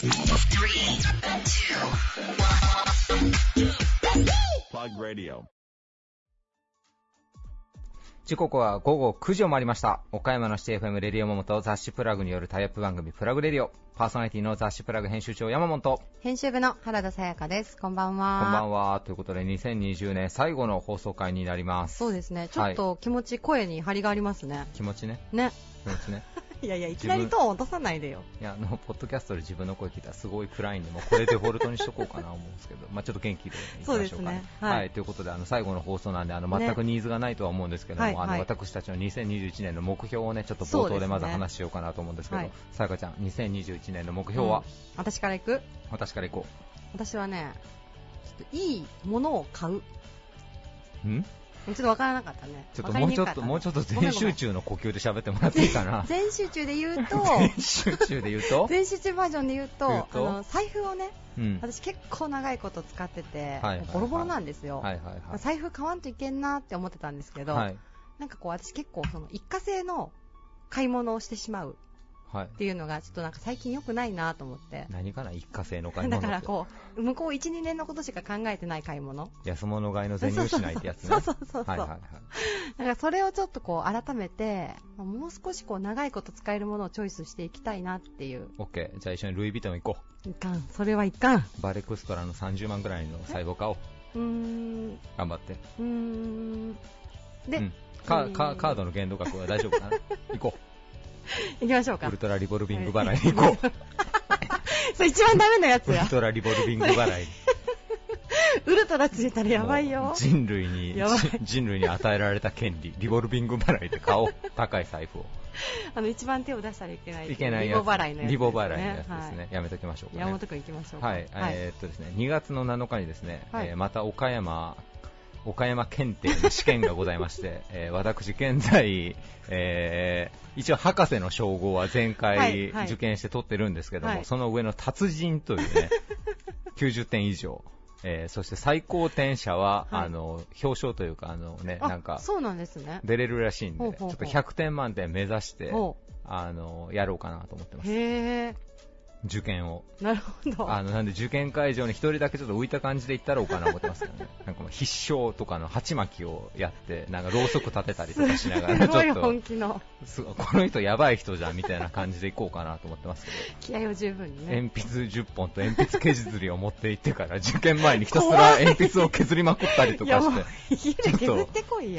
Plug Radio. 時刻は午後9時を回りました。岡山のシテ FM レディオモモと雑誌プラグによるタイアップ番組プラグレディオ。パーソナリティの雑誌プラグ編集長山本。こ編集部の原田さやかです。こんばんは。んばんは。ということで2020年最後の放送回になります。そうですね。ちょっと気持ち、声に張りがありますね。気持ちね。ね。気持ちね。いやいや、いきなりトーン落とさないでよ。いや、あの、ポッドキャストで自分の声聞いたらすごい暗いんで、もうこれデフォルトにしとこうかな思うんですけど、まあちょっと元気でいきましょうか、そうですね。はい、はい。ということで、あの、最後の放送なんで、あの、全くニーズがないとは思うんですけども、あの、はい。はい私たちの2021年の目標をね、ちょっと冒頭でまず話しようかなと思うんですけど、はい。さやかちゃん、2021年の目標は、うん。私から行く？私からいこ私はね、ちょっといいものを買う。う。ん？ちょっとわからなかったね。ちょっともうちょっと、もうちょっと全集中の呼吸で喋ってもらっていいかな？全集中で言うと、全集中で言うと？全集中バージョンで言うと、あの財布をね、うん。私結構長いこと使ってて、ボロボロなんですよ。財布買わんといけんなって思ってたんですけど、はい。なんかこう私結構その一過性の買い物をしてしまうはいっ。ていうのがちょっとなんか最近良くないなと思って。何かな一過性の買い物だ。からこう、向こう1、2年のことしか考えてない買い物。安物買いの銭失いってやつね。そうそうそうそう。はいはいはい。だからそれをちょっとこう改めて、もう少しこう長いこと使えるものをチョイスしていきたいなっていう。オッケー。じゃあ一緒にルイ・ヴィトン行こいかん、それはいかん。う。バレクストラの30万ぐらいの財布を買おう。うーん、頑張って。うーん。で、うん。カうんカカードの限度額は大丈夫かな？行こ 行きましょうう。かウル。トラリボルビング払いに行こう。それ一番ダメなやつやウル。トラリボルビング払い。ウルトラついたらやばいもうよ。人類にやばい、人類に与えられた権利、リボルビング払いで買おう。高い財布を。あの、一番手を出したらいけない。いけないやつ。リボ払いのやつです、ね。リボ払いのやつですね。はいやめときましょうか、ね。山本君行きましょうか。はい、えーっとですね、2月の7日にですね、はいえーまた岡山、岡山検定の試験がございまして、えー私現在、えー一応博士の称号は前は回いはい受験して取ってるんですけども、はいその上の達人というね、90点以上。えーそして最高点者は、はいあの、表彰というか、あのね、あなんか、そうなんですね。出れるらしいんで、ちょっと100点満点目指して、ほあの、やろうかなと思ってう。ます。受験を。なるほど。あの、なんで受験会場に一人だけちょっと浮いた感じで行ったろうかな思ってますけどね。なんか必勝とかの鉢巻きをやって、なんかろうそく立てたりとかしながら、ちょっ本気のと、すごいこの人やばい人じゃんみたいな感じで行こうかなと思ってますけど、気合を十分にね。鉛筆10本と鉛筆削りを持って行ってから、受験前にひたすら鉛筆を削りまくったりとかして、、ちょっ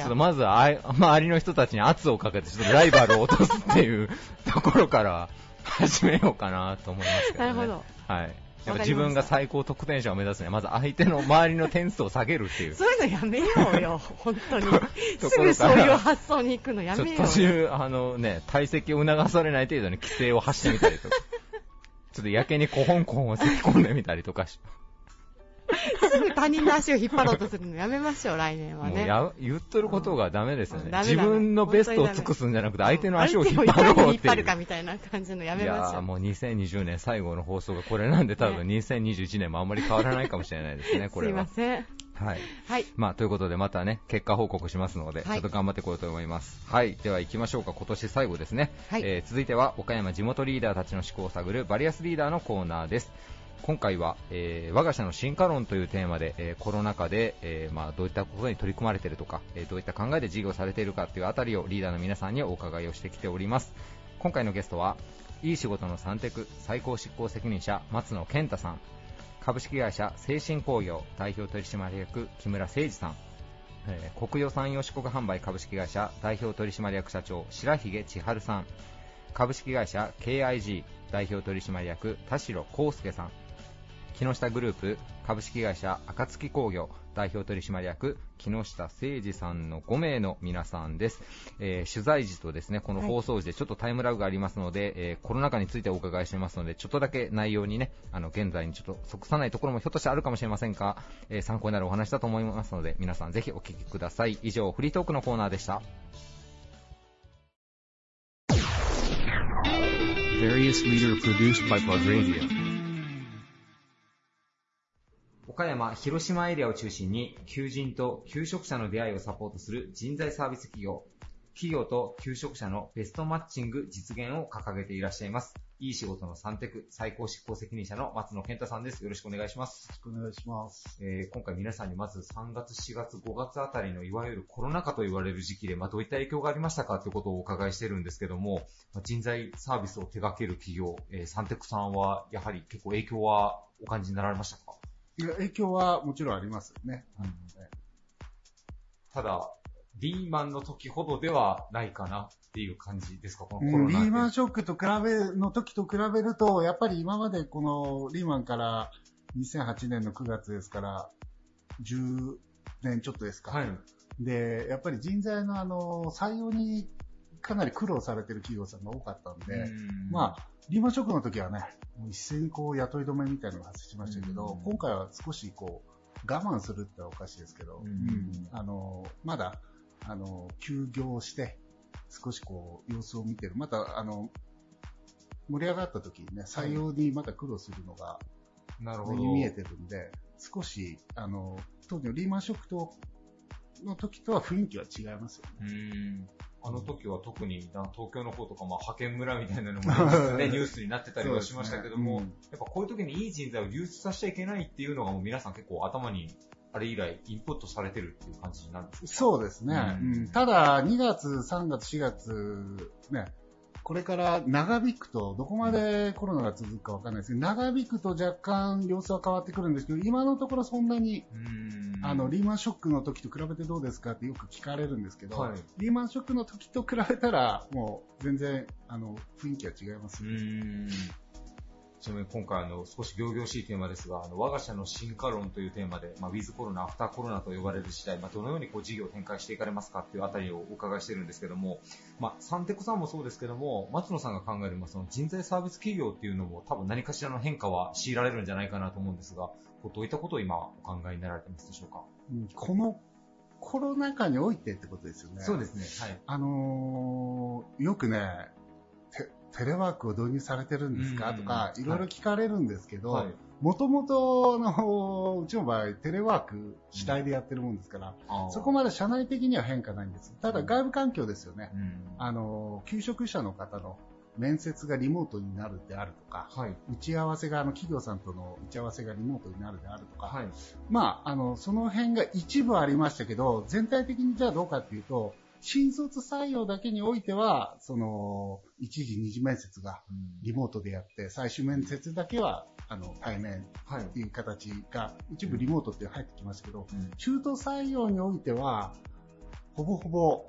と。まずあい周りの人たちに圧をかけて、ちょっとライバルを落とすっていうところから始めようかなと思いますけどね。なるほど。はい。やっぱ自分が最高得点者を目指すには、まず相手の周りの点数を下げるっていう。ちそういうのやめようよ、本当に。とすぐそういう発想に行くのやめよう途中、あのね、体積を促されない程度に規制を発してみたりとか。ちょっとやけにコホンコホンを咳き込んでみたりとかし、すぐ他人の足を引っ張ろうとするのやめましょう、来年はね。もうや言っとることがダメですよね。自分のベストを尽くすんじゃなくて、相手の足を引っ張ろうっていう。っ張るかみたいな感じのやめいましょう。やーもう2020年最後の放送がこれなんで多分2021年もあんまり変わらないかもしれないですね、こすいれは。ません。はい。はい。まあ、ということでまたね、結果報告しますので、はいちょっと頑張ってこようと思います。はい。では行きましょうか。今年最後ですね。はいえー続いては、岡山地元リーダーたちの思考を探るバリアスリーダーのコーナーです。今回は、えー我が社の進化論というテーマで、えーコロナ禍で、えーまあ、どういったことに取り組まれているとか、えーどういった考えで事業されているかというあたりをリーダーの皆さんにお伺いをしてきております。今回のゲストは、いい仕事のサンテク最高執行責任者松野健太さん、株式会社精神工業代表取締役木村誠二さん、えー国予産業四国販売株式会社代表取締役社長白髭千春さん。株式会社 KIG 代表取締役田代康介さん。木下グループ株式会社暁工業代表取締役木下誠二さんの5名の皆さんです、えー取材時とですねこの放送時でちょっとタイムラグがありますので、えーコロナ禍についてお伺いしてますのでちょっとだけ内容にねあの現在にちょっと即さないところもひょっとしてあるかもしれませんが、えー参考になるお話だと思いますので皆さんぜひお聞きください。以上フリートークのコーナーでした。Various leader produced by Plug Radio. 岡山、広島エリアを中心に求人と求職者の出会いをサポートする人材サービス企業。企業と求職者のベストマッチング実現を掲げていらっしゃいます。いい仕事のサンテク最高執行責任者の松野健太さんです。よろしくお願いします。よろしくお願いします。えー今回皆さんにまず3月、4月、5月あたりのいわゆるコロナ禍と言われる時期で、まあ、どういった影響がありましたかということをお伺いしてるんですけども、まあ人材サービスを手掛ける企業、えーサンテクさんはやはり結構影響はお感じになられましたか？いや影響はもちろんありますよね。うんただ、リーマンの時ほどではないかなっていう感じですか、このコうんリ。ーマンショックと比べ、の時と比べると、やっぱり今までこのリーマンから2008年の9月ですから、10年ちょっとですか。はい。で、やっぱり人材のあの、採用にかなり苦労されてる企業さんが多かったんで、まあ、リーマンショックの時はね、一斉にこう雇い止めみたいなのが発生しましたけど、うん今回は少しこう、我慢するってのはおかしいですけど、あの、まだ、あの、休業して、少しこう、様子を見てる。また、あの、盛り上がった時にね、採用にまた苦労するのがなるほど。目に見えてるんで、少し、あの、当時のリーマンショックと、の時とは雰囲気は違いますよね。うんあの時は特にな東京の方とか、まあ、派遣村みたいなのも、ね、ニュースになってたりはしましたけども、そうですね。やっぱこういう時にいい人材を流出させちゃいけないっていうのがもう皆さん結構頭にあれ以来インプットされてるっていう感じになるんですか？そうですね。うん。うん。ただ、2月、3月、4月、ね、これから長引くと、どこまでコロナが続くかわかんないですけど、長引くと若干様子は変わってくるんですけど、今のところそんなに、うん。あの、リーマンショックの時と比べてどうですかってよく聞かれるんですけど、はい。リーマンショックの時と比べたら、もう全然、あの、雰囲気は違いますちなみに今回あの少し仰々しいテーマですが、あの我が社の進化論というテーマで、まあ、ウィズコロナ、アフターコロナと呼ばれる時代、まあ、どのようにこう事業を展開していかれますかっていうあたりをお伺いしてるんですけども、まあ、サンテコさんもそうですけども、松野さんが考える、まあ、その人材サービス企業っていうのも多分何かしらの変化は強いられるんじゃないかなと思うんですが、こうどういったことを今お考えになられてますでしょうか？うんこのコロナ禍においてってことですよね。そうですね。はい。あのーよくねテ、テレワークを導入されてるんですか？うんとか、いろいろ聞かれるんですけど、はい。もともとの、うちの場合、テレワーク主体でやってるもんですから、そこままで社内的には変化ないんです。ただ外部環境ですよね。うん。あの、求職者の方の面接がリモートになるであるとか、はい。打ち合わせが、あの、企業さんとの打ち合わせがリモートになるであるとか、はい。まあ、あの、その辺が一部ありましたけど、全体的にじゃあどうかっていうと、新卒採用だけにおいては、その、一時二次面接がリモートでやって、最終面接だけは、あの、対面はい。っていう形が、一部リモートって入ってきますけど、うん。中途採用においては、ほぼほぼ、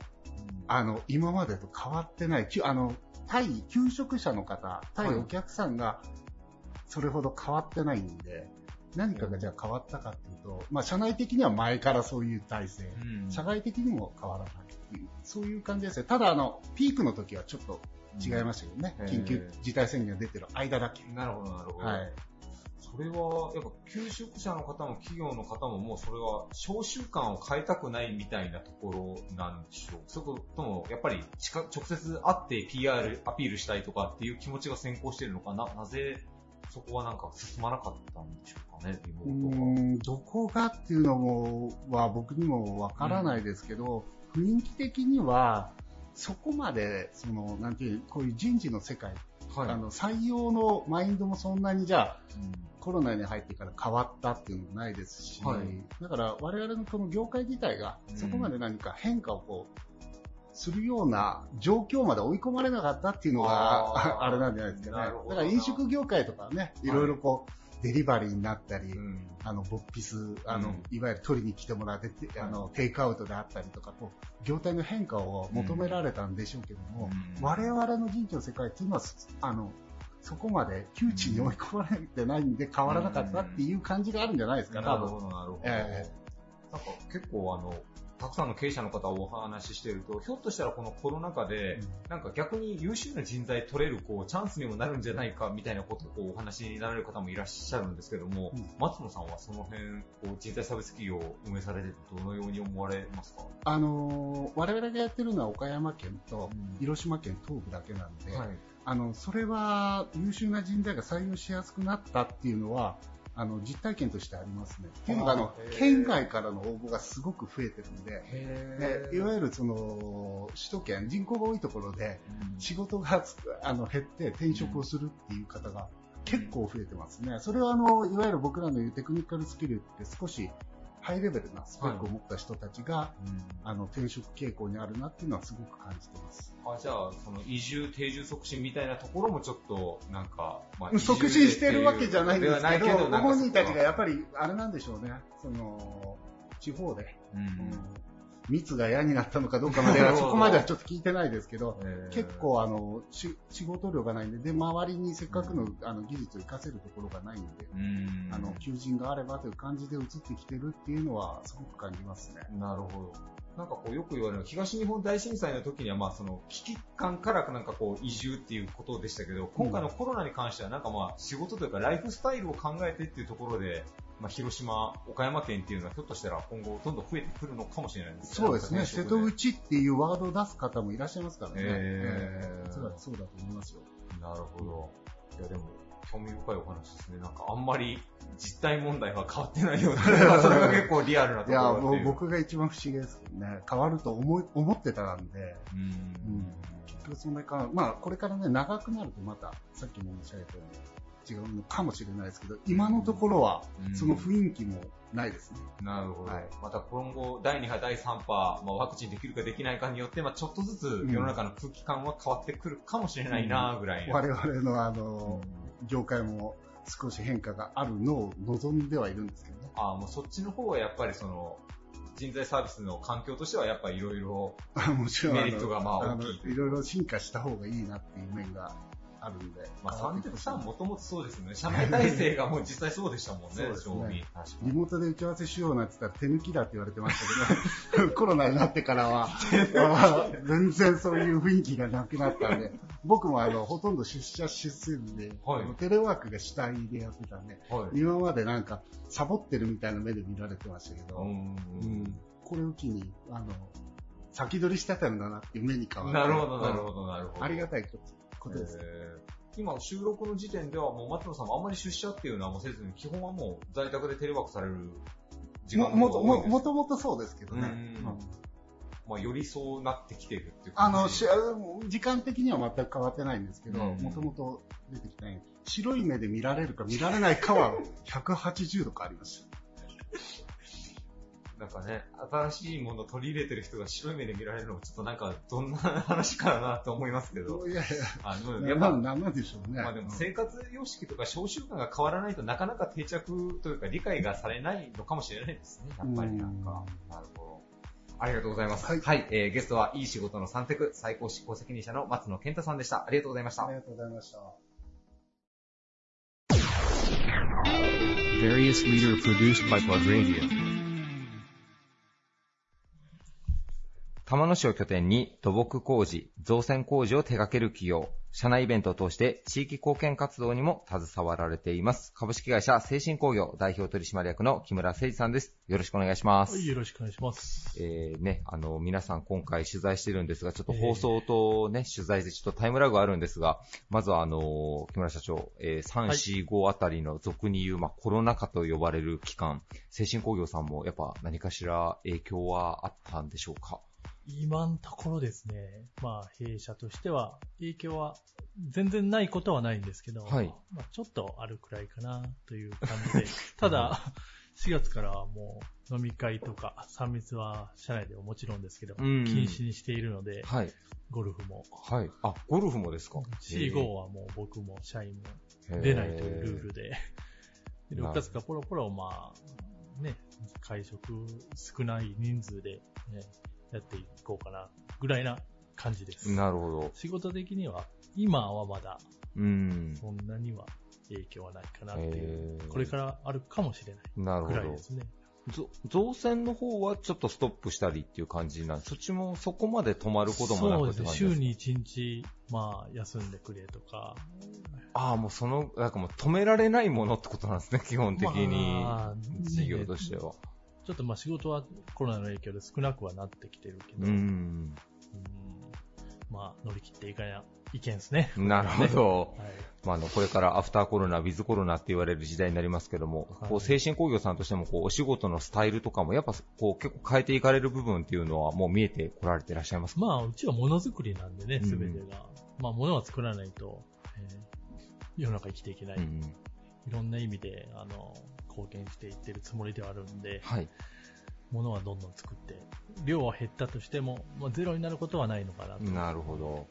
あの、今までと変わってない、あの、対求職者の方、対お客さんが、それほど変わってないんで、何かがじゃあ変わったかっていうと、まあ、社内的には前からそういう体制、うん社外的にも変わらないっていう、そういう感じですね。ただ、あの、ピークの時はちょっと違いましたけどね、うん緊急事態宣言が出てる間だけ。なるほど、なるほど。はい。それは、やっぱ、求職者の方も企業の方ももうそれは、召集感を変えたくないみたいなところなんでしょう。それとも、やっぱり近、直接会って PR、アピールしたいとかっていう気持ちが先行してるのかな？なぜ、そこはなんか進まなかったんでしょうかね、リモうートは。ーんどこがっていうのもは僕にもわからないですけど、雰囲気的にはそこまでそのなんていうこういう人事の世界、はい。あの採用のマインドもそんなにじゃあうんコロナに入ってから変わったっていうのもないですし、はいだから我々のこの業界自体がうんそこまで何か変化をこうするような状況まで追い込まれなかったっていうのがあれなんじゃないですかね。だから飲食業界とかはね、い。ろいろこう、デリバリーになったり、うん。あの、ボッピス、あの、うん。いわゆる取りに来てもらって、てあの、テイクアウトであったりとか、こう、業態の変化を求められたんでしょうけども、うん。我々の人事の世界っていうのは、すあの、そこまで窮地に追い込まれてないんで変わらなかったっていう感じがあるんじゃないですか、多分。なるほど、なるほど。え。なんか結構あの、たくさんの経営者の方をお話ししていると、ひょっとしたらこのコロナ禍で、なんか逆に優秀な人材取れるこうチャンスにもなるんじゃないかみたいなことをこうお話になられる方もいらっしゃるんですけども、うん。松野さんはその辺、こう人材サービス企業を運営されててどのように思われますか、あのー我々がやってるのは岡山県とうん。広島県東部だけなんで、はい。あの、それは優秀な人材が採用しやすくなったっていうのは、あの、実体験としてありますね。っていうのが、あの、県外からの応募がすごく増えてるんで、でいわゆるその、首都圏、人口が多いところで、仕事がつあの減って転職をするっていう方が結構増えてますね。それはあの、いわゆる僕らの言うテクニカルスキルって少しハイレベルなスペックを持った人たちが、あの、転職傾向にあるなっていうのはすごく感じてます。あじゃあ、その移住、定住促進みたいなところもちょっと、なんか、まあ促進してるわけじゃないんですけど、ご本人たちがやっぱり、あれなんでしょうね、その、地方で、うん。うん密が嫌になったのかどうかまでは、そこまではちょっと聞いてないですけど、えー結構あの、し仕事量がないんで、で、周りにせっかくのあの技術を活かせるところがないんで、うんあの、求人があればという感じで移ってきてるっていうのは、すごく感じますね。なるほど。なんかこうよく言われる東日本大震災の時にはまあその危機感からなんかこう移住っていうことでしたけど、今回のコロナに関してはなんかまあ仕事というかライフスタイルを考えてっていうところで、まあ広島、岡山県っていうのはひょっとしたら今後どんどん増えてくるのかもしれないですね。そうですね、瀬戸内っていうワードを出す方もいらっしゃいますからね。えーえーそうだそうだと思いますよ。なるほど。いやでも、興味深いお話ですね。なんかあんまり実態問題は変わってないような、まあそれが結構リアルなところいう。もう僕が一番不思議ですけどね、変わると思い思ってたんで、うんうん結局そんなか、まあこれからね、長くなるとまた、さっきも申し上げたように違うのかもしれないですけど、今のところはうんその雰囲気もないですね。なるほど。はいまた今後、第2波、第3波、まあ、ワクチンできるかできないかによって、まあ、ちょっとずつ世の中の空気感は変わってくるかもしれないな、ぐらいの。我々のあの、業界も少し変化があるのを望んではいるんですけどね。ああ、もうそっちの方はやっぱりその、人材サービスの環境としてはやっぱりい ろいろ、メリットがまあ大きいいろいろ進化した方がいいなっていう面があるんで。まあ、サンテクさんもともとそうですよね。社内体制がもう実際そうでしたもんね、そうですねリモートで打ち合わせしようなんて言ったら手抜きだって言われてましたけど、コロナになってからは、あ 全然そういう雰囲気がなくなったんで、僕もあの、ほとんど出社出世で、はいテレワークが主体でやってたんで、はい。今までなんか、サボってるみたいな目で見られてましたけど、うんうんこれを機に、あの、先取りしてたんだなっていう目に変わって。なるほど、なるほど、なるほど。ありがたいことです。えー。今、収録の時点ではもう松野さんもあんまり出社っていうのはもうせずに、基本はもう在宅でテレワークされる時間も多いです。もともとそうですけどね。まあ、よりそうなってきてるっていうあの、感じし時間的には全く変わってないんですけど、うん。もともと出てきたように白い目で見られるか見られないかは180度変わりましなんかね、新しいものを取り入れてる人が白い目で見られるのもちょっとなんか、どんな話かなと思いますけどた。。いやいあの、や、やっぱ、ななんなんでしょうね。まあでも生活様式とか小習慣が変わらないとなかなか定着というか理解がされないのかもしれないですね。やっぱりなんか。なるほど。ありがとうございます。は、はいいえーゲストはいい仕事の三テク最高執行責任者の松野健太さんでした。ありがとうございましたあり。がとうございました。玉野市を拠点に土木工事、造船工事を手掛ける企業、社内イベントを通して地域貢献活動にも携わられています。株式会社精神工業代表取締役の木村誠二さんです。よろしくお願いします。はい、よろしくお願いします。えーね、あの、皆さん今回取材してるんですが、ちょっと放送とね、取材でちょっとタイムラグあるんですが、まずはあの、木村社長、えー3、はい4、5あたりの俗に言う、まあ、コロナ禍と呼ばれる期間、精神工業さんもやっぱ何かしら影響はあったんでしょうか？今のところですね、まあ、弊社としては、影響は全然ないことはないんですけど、はい。まあ、ちょっとあるくらいかなという感じで、ただ、4月からはもう飲み会とか3密は社内でももちろんですけど、うん。禁止にしているので、はい。ゴルフも、はい。あ、ゴルフもですか？C5 はもう僕も社員も出ないというルールで、で6月からポロポロ、まあ、ね、会食少ない人数で、ね、やっていこうかな、ぐらいな感じです。なるほど。仕事的には、今はまだうん。そんなには影響はないかなっていう、えーこれからあるかもしれないなるほどぐらいで。すね。ぞ造船の方はちょっとストップしたりっていう感じなんで、そっちもそこまで止まることもなくってそうですね。週に1日、まあ、休んでくれとか、ああ、もうその、なんかもう止められないものってことなんですね、基本的にまあ。事業としては。ちょっとまあ仕事はコロナの影響で少なくはなってきてるけど、うん。うんまあ乗り切っていかな意見ですね。なるほど。はい。まあ、あの、これからアフターコロナ、ウィズコロナって言われる時代になりますけども、はいこう、精神工業さんとしても、こう、お仕事のスタイルとかも、やっぱ、こう、結構変えていかれる部分っていうのは、もう見えてこられていらっしゃいますか？まあ、うちはものづくりなんでね、うんすべてが。まあ、ものは作らないと、えー世の中生きていけない。うん。いろんな意味で、あの、貢献していってるつもりではあるんで、はい。ものはどんどん作って、量は減ったとしても、まあ、ゼロになることはないのかなと。なるほど。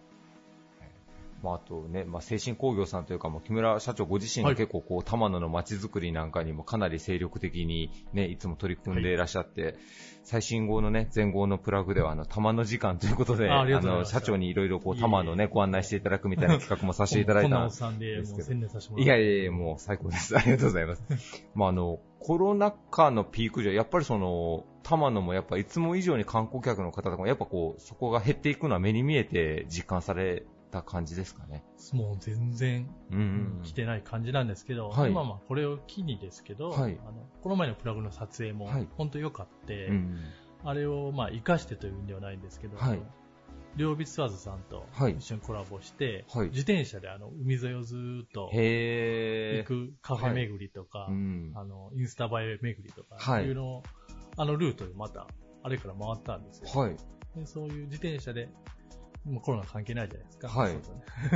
まあ、あとね、まあ、精神工業さんというか、もう木村社長ご自身はいが結構こう、玉野の街づくりなんかにもかなり精力的にね、いつも取り組んでいらっしゃって、最新号のね、前号のプラグでは、あの、玉野時間ということで、あの、社長にいろいろこう、玉野ね、ご案内していただくみたいな企画もさせていただいたんで、すけどい。やいやいや、もう最高です。ありがとうございます。まあ、あの、コロナ禍のピークじゃ、やっぱりその、玉野もやっぱいつも以上に観光客の方とかも、やっぱこう、そこが減っていくのは目に見えて実感された感じですかね。もう全然。来てない感じなんですけど、はい今まあこれを機にですけど、はいあのこの前のプラグの撮影もはい本当良かって、うんあれをまあ活かしてというんではないんですけど、両備ツアーズさんとはい一緒にコラボして、はい自転車であの海沿いをずーっと。行くカフェ巡りとか、うん。あのインスタ映え巡りとか、はいいうのをあのルートでまたあれから回ったんですよ。はい。でそういう自転車で、もうコロナ関係ないじゃないですか。はい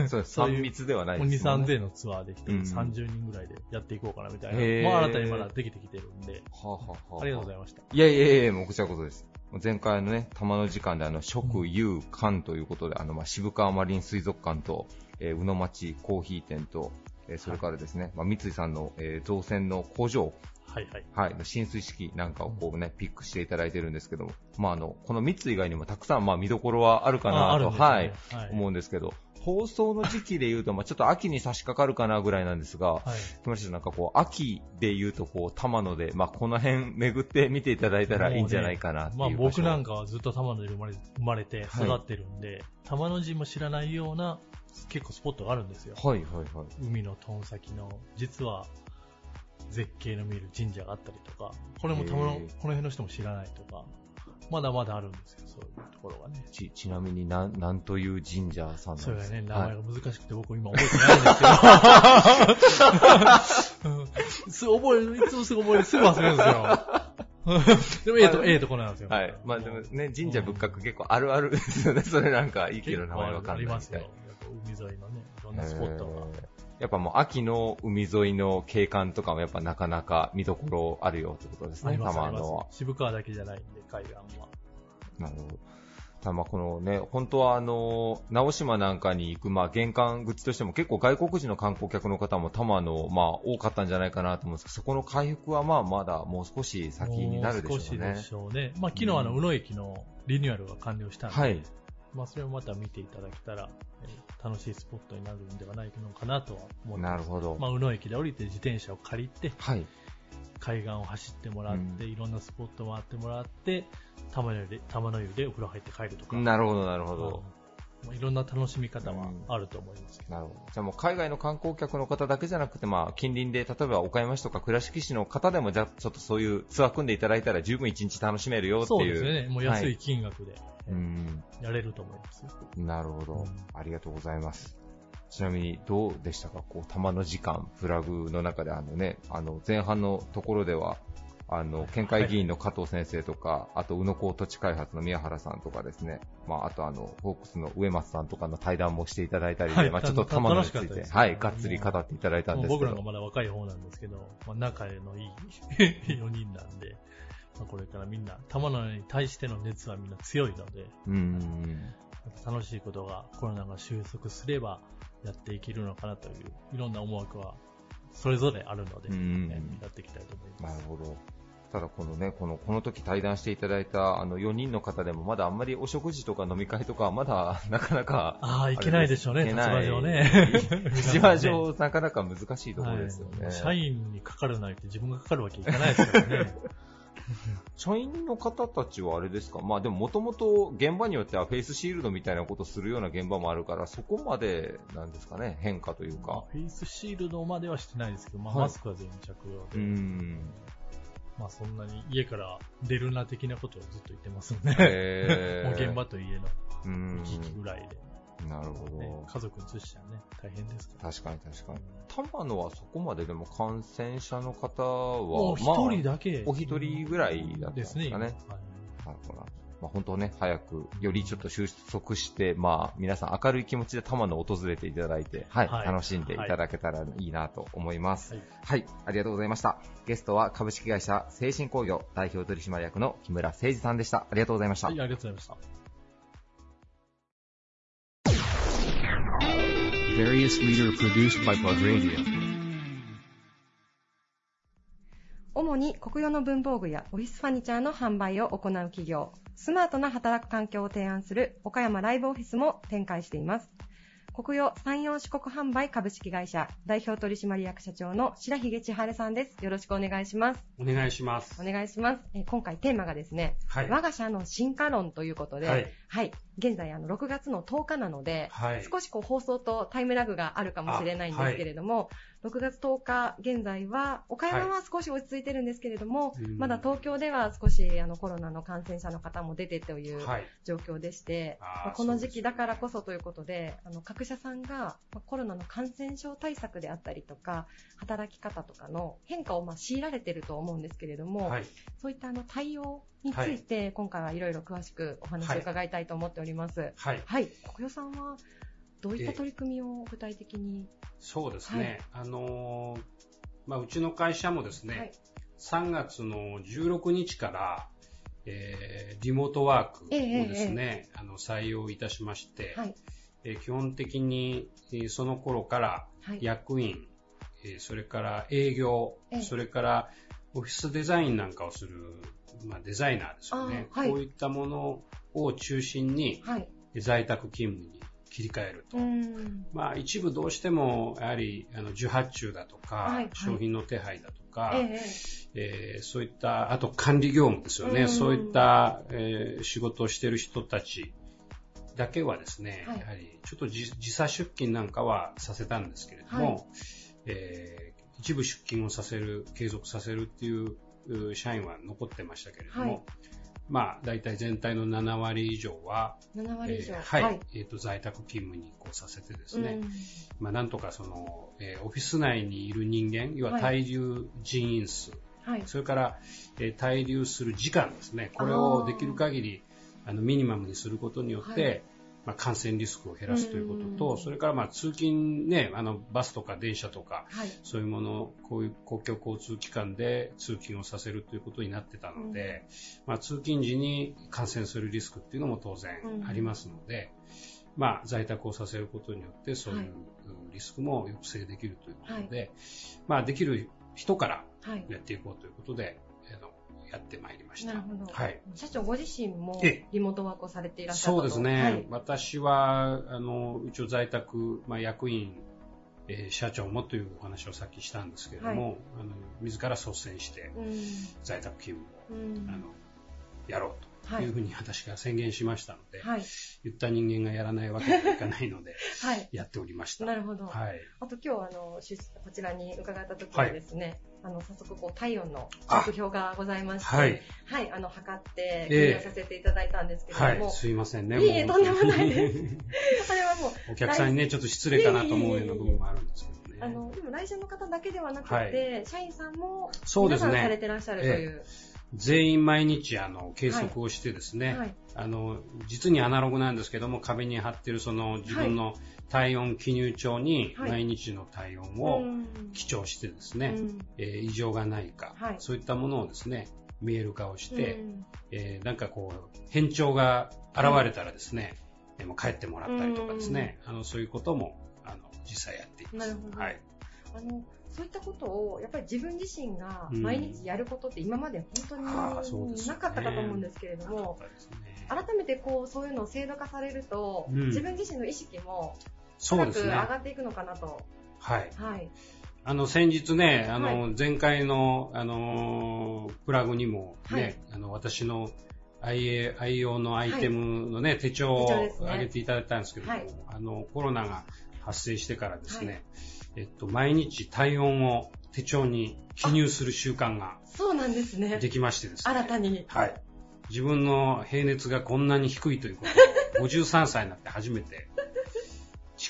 そうです。そういう3密ではないもう2、ですもんね。3000のツアーで一人うん30人ぐらいでやっていこうかなみたいな。へーまあ新たにまだできてきてるんで、はあ、はあはあ、ありがとうございました。いやいやいや、もうこちらこそです。前回のね、玉の時間であの、食、遊、館ということで、あの、まあ、渋川マリン水族館と、えー、宇野町コーヒー店と、えーそれからですね、まあ、三井さんの、えー造船の工場、はいはい。はい、浸水式なんかをこうね、ピックしていただいてるんですけども、まあ、あの、この三井以外にもたくさん、まあ、見どころはあるかなと、ねはい、はい思うんですけど、放送の時期で言うと、まあ、ちょっと秋に差し掛かるかなぐらいなんですが、はい。なんかこう、秋で言うとこう、玉野で、まあ、この辺巡って見ていただいたらいいんじゃないかなっていうまあ僕なんかはずっと玉野で生まれ生まれて育ってるんで、玉野寺も知らないような結構スポットがあるんですよ。はいはいはい。海のトン先の、実は絶景の見える神社があったりとか、これも玉野、へーこの辺の人も知らないとか、まだまだあるんですよ、そういうところがね。ち、ちなみになん、なんという神社さんなんですか？それがね、名はい前が難しくて僕今覚えてないんですけど。うんすぐ覚える、いつもすぐ覚える、すぐ忘れるんですよ。でも、ええと、ええとこなんですよ。はい。まあでもね、神社仏閣結構あるあるですよね。それなんか、息の名前わかんないありますよ。海沿いのね、いろんなスポットが。えーやっぱもう秋の海沿いの景観とかもやっぱなかなか見どころあるよってことですね、あります、あり玉野は。渋川だけじゃないんで、海岸は。なるほど。ただまあこのね、本当はあの、直島なんかに行く、まあ玄関口としても結構外国人の観光客の方も玉野、まあ多かったんじゃないかなと思うんですけど、そこの回復はまあまだもう少し先になるでしょうね。少しでしょうね。まあ、昨日あの、うん宇野駅のリニューアルが完了したんで、はい。まあ、それをまた見ていただけたら、えー楽しいスポットになるんではないのかなとは思って。なるほど。まあ、宇野駅で降りて自転車を借りて、はい。海岸を走ってもらって、うんいろんなスポット回ってもらって、玉の湯で、玉の湯でお風呂入って帰るとか。なるほど、なるほうんど。まあいろんな楽しみ方はあると思いますけど。なるほど。じゃあもう海外の観光客の方だけじゃなくて、まあ近隣で、例えば岡山市とか倉敷市の方でも、じゃあちょっとそういうツアー組んでいただいたら十分一日楽しめるよっていう。そうですね。もう安い金額で、えーうん。やれると思いますよ。なるほど、うんありがとうございます。ちなみにどうでしたか？こう、玉の時間、プラグの中であのね、あの、前半のところでは、あの、県会議員の加藤先生とか、あと、宇野港土地開発の宮原さんとかですね、まあ、あとあの、ホークスの上松さんとかの対談もしていただいたりで、はい。まあ、ちょっとた玉野について、ですはい、がっつり語っていただいたんですけど。僕らがまだ若い方なんですけど、まあ、仲のいい 4人なんで、まあ、これからみんな、玉野に対しての熱はみんな強いので、うん。楽しいことがコロナが収束すればやっていけるのかなという、いろんな思惑はそれぞれあるので、うんねやっていきたいと思います。なるほど。ただこのね、この、この時対談していただいたあの4人の方でもまだあんまりお食事とか飲み会とかはまだ なかなか。ああ、いけないでしょうね、立場上ね。立場上なかなか難しいところですよね。はい社員にかかるなりって自分がかかるわけいかないですからね。社員の方たちはあれですか？まあでももともと現場によってはフェイスシールドみたいなことするような現場もあるから、そこまでなんですかね、変化というまあか。フェイスシールドまではしてないですけど、まあ、はい。マスクは全員着用うで、ん。まあそんなに家から出るな的なことをずっと言ってますんで、へー。もう現場と家のうん。行き来ぐらいで。なるほど。ね、家族に移しちゃね、大変ですから。確かに確かに。玉野はそこまででも感染者の方は、お一人だけ、お一人ぐらいだったんですかね。ですね。はいなるほどな。まあ、本当ね、早く、よりちょっと収束して、まあ、皆さん明るい気持ちで玉野を訪れていただいて、はい、はい楽しんでいただけたらいいなと思います。はいはい、ありがとうございました。ゲストは株式会社精神工業代表取締役の木村誠二さんでした。ありがとうございました。はい、ありがとうございました。Various leader produced by Bug Radio. 主に国用の文房具やオフィスファニチャーの販売を行う企業、スマートな働く環境を提案する岡山ライブオフィスも展開しています。国用山陽四国販売株式会社代表取締役社長の白髭千春さんです。よろしくお願いします。お願いします。お願いします。えー今回テーマがですね、はい。我が社の進化論ということで、ははいい、現在あの6月の10日なので、はい。少しこう放送とタイムラグがあるかもしれないんですけれども、6月10日現在は、岡山は少し落ち着いてるんですけれども、うんまだ東京では少しあのコロナの感染者の方も出てというはい。状況でして、あーまあこの時期だからこそということで、あの各社さんがまあコロナの感染症対策であったりとか、働き方とかの変化をまあ強いられてると思うんですけれども、はい。そういったあの対応について、今回はいろいろ詳しくお話を伺いたいと思っております。はい。はい、国代さんはどういった取り組みを具体的に、そうですね。あのーまあ、うちの会社もですね、はい3月の16日から、えーリモートワークをですね、あの採用いたしまして、はい、えー基本的にえーその頃からはい、役員、えーそれから営業ええ、それからオフィスデザインなんかをする、まあ、デザイナーですよね、はい。こういったものを中心にはい、在宅勤務に切り替えると。まあ、一部どうしても、やはり、あの、受発注だとか、はいはい。商品の手配だとか、えええーそういった、あと管理業務ですよね。うん。そういった、えー仕事をしている人たちだけはですね、はい。やはり、ちょっと時時差出勤なんかはさせたんですけれども、はい。えー一部出勤をさせる、継続させるっていうう社員は残ってましたけれども、はい。まあ、大体全体の7割以上は、7割以上、えーはい、えーと、在宅勤務にこうさせてですね、うん。まあ、なんとかその、えーオフィス内にいる人間、要ははい滞留人員数、はい、それから、えー滞留する時間ですね、これをできる限りあのミニマムにすることによって、はい。まあ、感染リスクを減らすということうんと、それからまあ通勤ね、あのバスとか電車とか、はい、そういうもの、こういう公共交通機関で通勤をさせるということになってたので、まあ、通勤時に感染するリスクっていうのも当然ありますので、まあ、在宅をさせることによって、そういうはい。リスクも抑制できるということで、まあ、できる人からはい。やっていこうということで、やってまいりました。なるほど。はい。社長ご自身もええリモートワークをされていらっしゃったとそうですね。はい、私は、あの、一応在宅、まあ、役員、えー社長もというお話をさっきしたんですけれども、あの自ら率先してうん、在宅勤務を、うん、あのやろうとはいいうふうに私が宣言しましたので、はい、言った人間がやらないわけにはいかないので、はい。やっておりました。なるほど。はい。あと今日あの出こちらに伺った時はですね、あの早速こう体温のあ測標がございまして、はい。はい、あの測ってええ。利用させていただいたんですけれども、はい。すいませんね。いえとんでもないです。あれはもうお客さんにね、ちょっと失礼かなと思うような部分もあるんですけどね。あのでも来社の方だけではなくて、はい。社員さんもそうですね。皆さんされてらっしゃるという、全員毎日あの計測をしてですね、はい。あの実にアナログなんですけども壁に貼ってるその自分の体温記入帳にはい。毎日の体温うをん。記帳してですね、うん。えー異常がないか、はい。そういったものをですね見える化をして、うん。えーなんかこう変調が現れたらですね、えーもう帰ってもらったりとかですね、あのそういうこともあの実際やっています。なるほど。はい、あのそういったことをやっぱり自分自身がうん。毎日やることって今まで本当になかったかと思うんですけれども、なかったですね改めてこうそういうのを制度化されると、うん自分自身の意識もそうですね。高く上がっていくのかなと。はい。はい。あの、先日ね、あの、は前回の、あのー、プラグにもね、はいあの、私の愛用のアイテムのね、手帳を手帳ですねあげていただいたんですけれども、はいあの、コロナが発生してからですね、はいえっと、毎日体温を手帳に記入する習慣がそうなんですね。できましてですね。新たに。はい。自分の平熱がこんなに低いということを、53歳になって初めて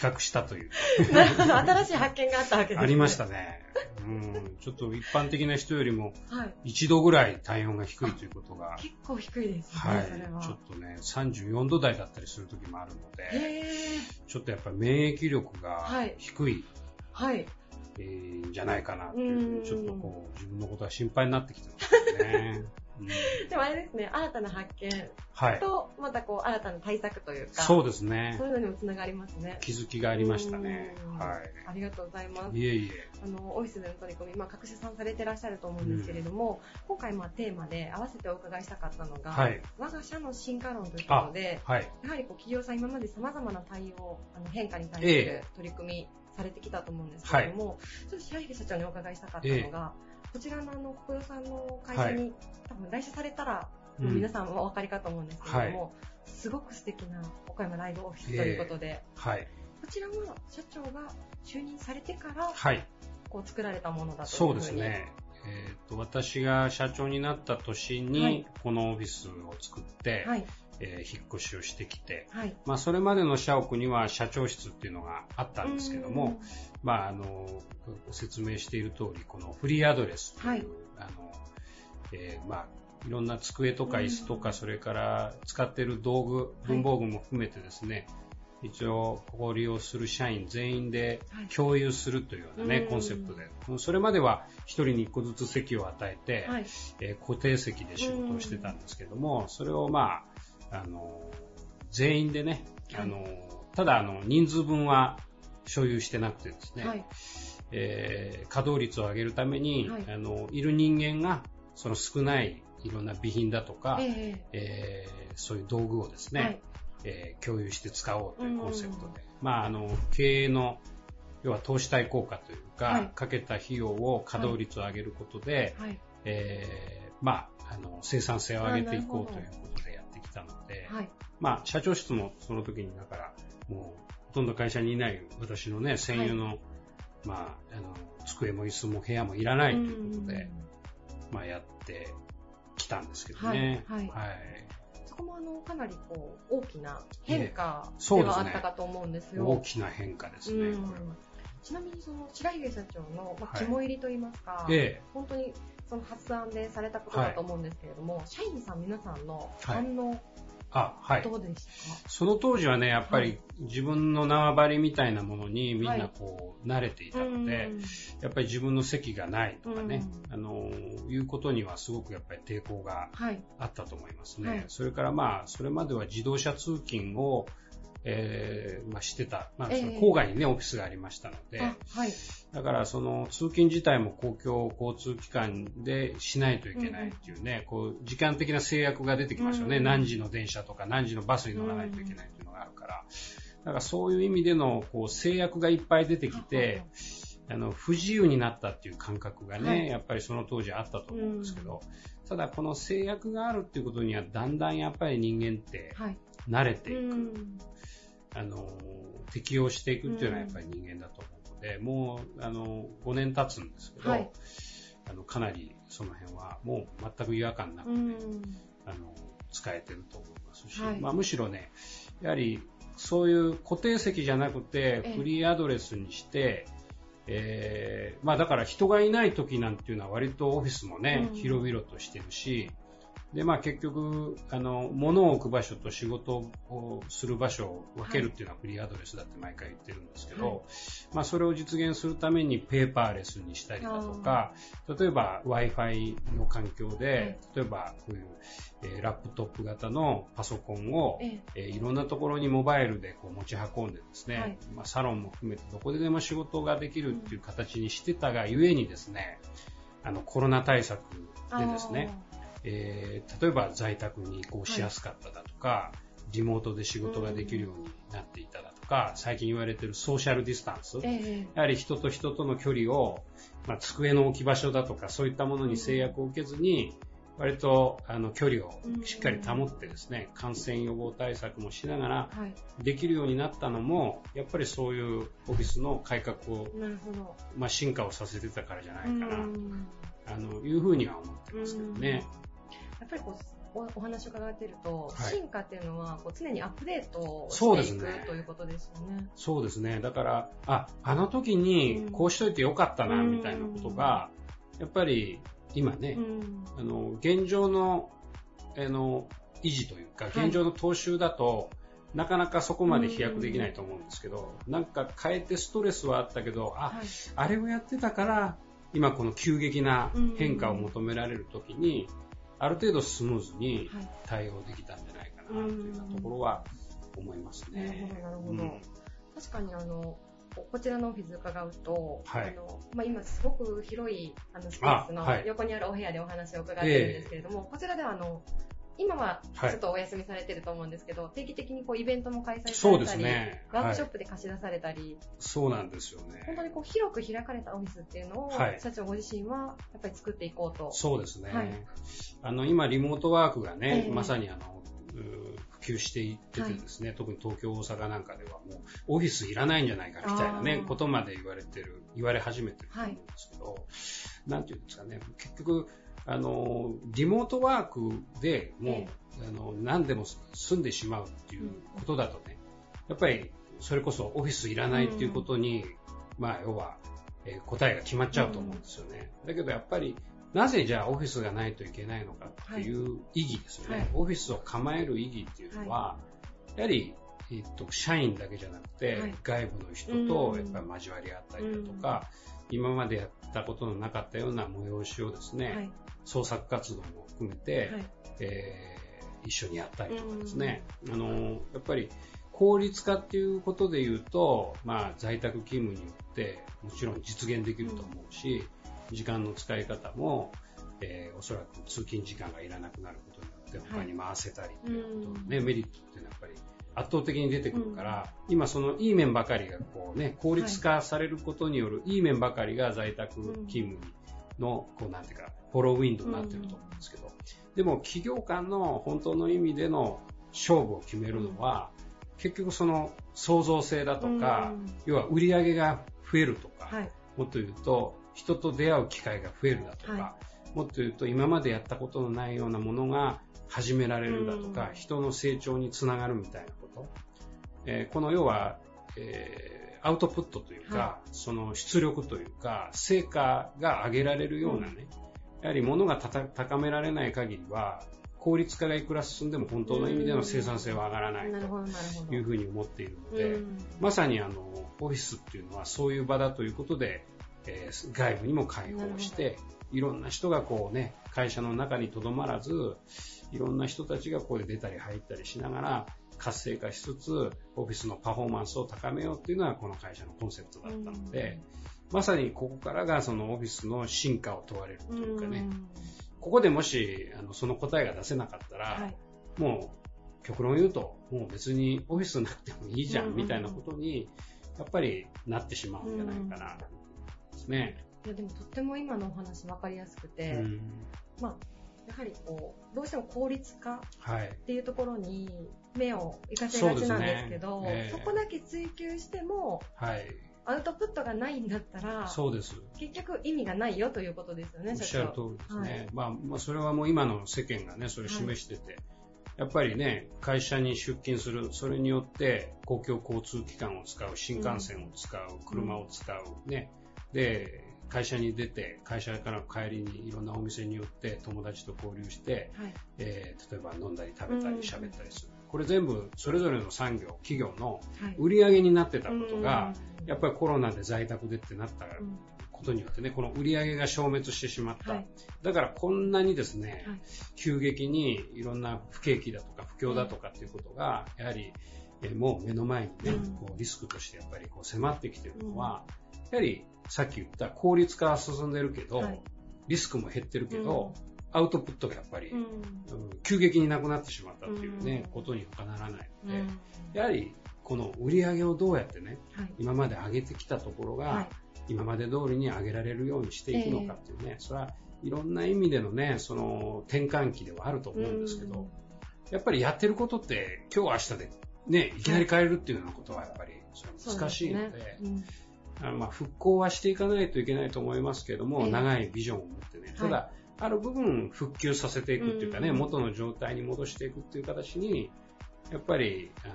覚したという。なるほど、新しい発見があったわけですね。ありましたね。うん、ちょっと一般的な人よりもはい。1度ぐらい体温が低いということが、結構低いですね、はい、それは。ちょっとね、34度台だったりする時もあるので。ちょっとやっぱり免疫力がはい低い、はい。えーんじゃないかなっていうふううんに、ちょっとこう、自分のことが心配になってきてますね。うんでもあれですね、新たな発見はい。と、またこう、新たな対策というか、そうですねそう。いうのにもつながりますね。気づきがありましたねうん。はありがとうございますい。。いえいえ。あの、オフィスでの取り組み、まあ、各社さんされてらっしゃると思うんですけれども、今回、まあ、テーマで合わせてお伺いしたかったのが、はい我が社の進化論ということで、はい。やはりこう企業さん今まで様々な対応、あの変化に対すえる取り組みされてきたと思うんですけれども、ちょっと白石社長にお伺いしたかったのが、こちらのあの、国用さんの会社に、多分来社されたら、もう皆さんはお分かりかと思うんですけれども、すごく素敵な岡山ライブオフィスということで、はい。こちらは社長が就任されてから、はい。こう作られたものだというそうですね。えっ、と、私が社長になった年はいに、このオフィスを作って、はい。えー引っ越しをしてきて、はい。まあ、それまでの社屋には社長室っていうのがあったんですけども、まあ、あの、ご説明している通り、このフリーアドレスという、はいあの、えーまあ、いろんな机とか椅子とか、それから使っている道具、文房具も含めてですね、一応、ここを利用する社員全員ではい共有するというようなね、うんコンセプトで。それまでは一人に一個ずつ席を与えて、はい。えー固定席で仕事をしてたんですけども、それをまあ、あの、全員でね、あの、ただあの、人数分は所有してなくてですね、はい。えー稼働率を上げるために、はい。あの、いる人間が、その少ないいろんな備品だとか、ええーそういう道具をですね、えはい。えー共有して使おうというコンセプトで、まあ、あの、経営の、要は投資対効果というか、はい。かけた費用を稼働率を上げることで、はい。えーまあ、あの、生産性を上げていこうということってきたので、はい。まあ、社長室もその時に、だから、もう、ほとんど会社にいない私のね、専用の、まあ、あの、机も椅子も部屋もいらないということで、まあ、やってきたんですけどね。はいはいそこもあの、かなりこう、大きな変化ではあったかと思うんですよ。大きな変化ですね、うん。ちなみにその白井社長の、肝入りといいますか、ええ本当にその発案でされたことだと思うんですけれども、社員さん皆さんの反応あ、はい。どうでしたか、その当時はね、やっぱはり自分の縄張りみたいなものにみんなこう慣れていたので、うん。やっぱり自分の席がないとかね、うあの、いうことにはすごくやっぱり抵抗がはい。あったと思いますね。はい。それからまあ、それまでは自動車通勤を、えーまあ、してた、まあ、そのええ郊外にね、オフィスがありましたので、あ、はい。だからその通勤自体も公共交通機関でしないといけないっていうね、こう時間的な制約が出てきますよね、うん何時の電車とか何時のバスに乗らないといけないっていうのがあるから、だからそういう意味でのこう制約がいっぱい出てきて、あの不自由になったっていう感覚がね、はい。やっぱりその当時あったと思うんですけど、ただこの制約があるっていうことにはだんだんやっぱり人間ってはい。慣れていく。うんあの、適応していくっていうのはやっぱり人間だと思うので、もう、あの、5年経つんですけど、はい。あの、かなりその辺はもう全く違和感なく、うん。あの、使えてると思いますし、はい。まあむしろね、やはりそういう固定席じゃなくてええ。フリーアドレスにして、えーまあだから人がいない時なんていうのは割とオフィスもね、うん。広々としてるし、で、まあ結局、あの、物を置く場所と仕事をする場所を分けるっていうのはフリーアドレスだって毎回言ってるんですけど、はい。まあそれを実現するためにペーパーレスにしたりだとか、例えば Wi-Fi の環境で、例えばこういう、えーラップトップ型のパソコンを、ええ。ーいろんなところにモバイルでこう持ち運んでですね、はい。まあ、サロンも含めてどこででも仕事ができるっていう形にしてたがゆえにですね、あのコロナ対策でですね、えー例えば在宅に移行しやすかっただとか、リモートで仕事ができるようになっていただとか、最近言われてるソーシャルディスタンス、ええやはり人と人との距離を、まあ、机の置き場所だとかそういったものに制約を受けずに、割とあの距離をしっかり保ってですね、感染予防対策もしながらはい。できるようになったのも、やっぱりそういうオフィスの改革を。まあ、進化をさせてたからじゃないかな、うんあのいうふうには思ってますけどね。やっぱりこう、おお話を伺っていると、はい。進化っていうのはこう常にアップデートしていく、ねということですよね。そうですね。だから、あ、あの時にこうしといてよかったな、うんみたいなことが、やっぱり今ね、うん。あの、現状の、あの、維持というか、はい。現状の踏襲だと、なかなかそこまで飛躍できないと思うんですけど、なんか変えてストレスはあったけど、あ、はい。あれをやってたから、今この急激な変化を求められるときに、ある程度スムーズにはい。対応できたんじゃないかな、というようなところは思いますなるね。ほど、なるほど。うん。確かにあの、ここちらのオフィス伺うと、はい。あのまあ、今すごく広いあのスペースの横にあるお部屋でお話を伺ってるんですけれども、こちらではあの、今ははい。ちょっとお休みされてると思うんですけど、定期的にこうイベントも開催さそうでれたり、すね。ワークショッはいプで貸し出されたり、そうなんですよ本当ね。にこう広く開かれたオフィスっていうのを、はい。社長ご自身はやっぱり作っていこうと。そうですね。はい。あの、今、リモートワークがね、ええ。まさにあの、う普及していっててですね、特に東京、大阪なんかではもう、オフィスいらないんじゃないかみたいなねことまで言われてる、言われ始めてると思うんですけど、なんていうんですかね、結局、あの、リモートワークでもう、えあの、何でも済んでしまうっていうことだとね、やっぱり、それこそオフィスいらないっていうことに、まあ、要は、えー答えが決まっちゃうと思うんですよね。だけどやっぱり、なぜじゃあオフィスがないといけないのかっていう意義ですよね。はい。オフィスを構える意義っていうのは、やはり、えっと、社員だけじゃなくて、はい。外部の人うん。とやっぱり交わり合ったりだとか、今までやったことのなかったような催しをですね、はい。創作活動も含めて、はい。えー一緒にやったりとかですね、あのやっぱり効率化っていうことで言うと、まあ、在宅勤務によってもちろん実現できると思うし、時間の使い方も、えーおそらく通勤時間がいらなくなることによって他に回せたりっていうことの、ねメリットっていうのはやっぱり圧倒的に出てくるから、今そのいい面ばかりがこうね、効率化されることによるいい面ばかりが在宅勤務の、こうなんていうか、フォローウィンドウになってると思うんですけど、でも企業間の本当の意味での勝負を決めるのは、結局その創造性だとか、要は売り上げが増えるとか、はい。もっと言うと人と出会う機会が増えるだとか、はもっと言うと今までやったことのないようなものが始められるだとか、うん。人の成長につながるみたいなこと、えーこの要は、えーアウトプットというか、はその出力というか成果が上げられるようなね、やはり物が高められない限りは効率化がいくら進んでも本当の意味での生産性は上がらない。というふうに思っているので、うん。まさにあのオフィスっていうのはそういう場だということで、えー外部にも開放していろんな人がこうね会社の中にとどまらずいろんな人たちがここで出たり入ったりしながら活性化しつつオフィスのパフォーマンスを高めようっていうのはこの会社のコンセプトだったので、まさにここからがそのオフィスの進化を問われるというかね、ここでもしあのその答えが出せなかったら、はい。もう極論言うと、もう別にオフィスなくてもいいじゃうん。みたいなことに、やっぱりなってしまうんじゃないかなと思うんですね。いや、でもとっても今のお話分かりやすくて、うん。まあ、やはりこう、どうしても効率化はい。っていうところに目を行かせがちなんですけど、そそうですねええこだけ追求しても、はい。アウトプットがないんだったら、そうです。結局意味がないよということですよね、おっしゃる通りですね。はいまあ、まあ、それはもう今の世間がね、それ示してて、やっぱりね、会社に出勤する、それによって公共交通機関を使う、新幹線を使う、車を使う、ね。で、会社に出て、会社からの帰りにいろんなお店によって友達と交流して、はい。えー例えば飲んだり食べたりうん喋ったりする。これ全部それぞれの産業、企業のはい。売り上げになってたことが、うんやっぱりコロナで在宅でってなったうんことによってね、この売り上げが消滅してしまった。はい。だからこんなにですね、はい急激にいろんな不景気だとか不況だとかっていうことが、やはり、えーもう目の前にね、うんこうリスクとしてやっぱりこう迫ってきてるのは、やはりさっき言った効率化は進んでるけど、はい。リスクも減ってるけど、アウトプットがやっぱり、急激になくなってしまったっていうね、うん。ことに他ならないので、うん。やはりこの売り上げをどうやってね、はい。今まで上げてきたところが、はい。今まで通りに上げられるようにしていくのかっていうね、それはいろんな意味でのね、その転換期ではあると思うんですけど、やっぱりやってることって今日明日でね、いきなり変えるっていうようなことはやっぱり難しいので、あのまあ復興はしていかないといけないと思いますけれども、ええ。長いビジョンを持ってね、ただ、はある部分復旧させていくっていうかね、うん元の状態に戻していくっていう形に、やっぱり、あの、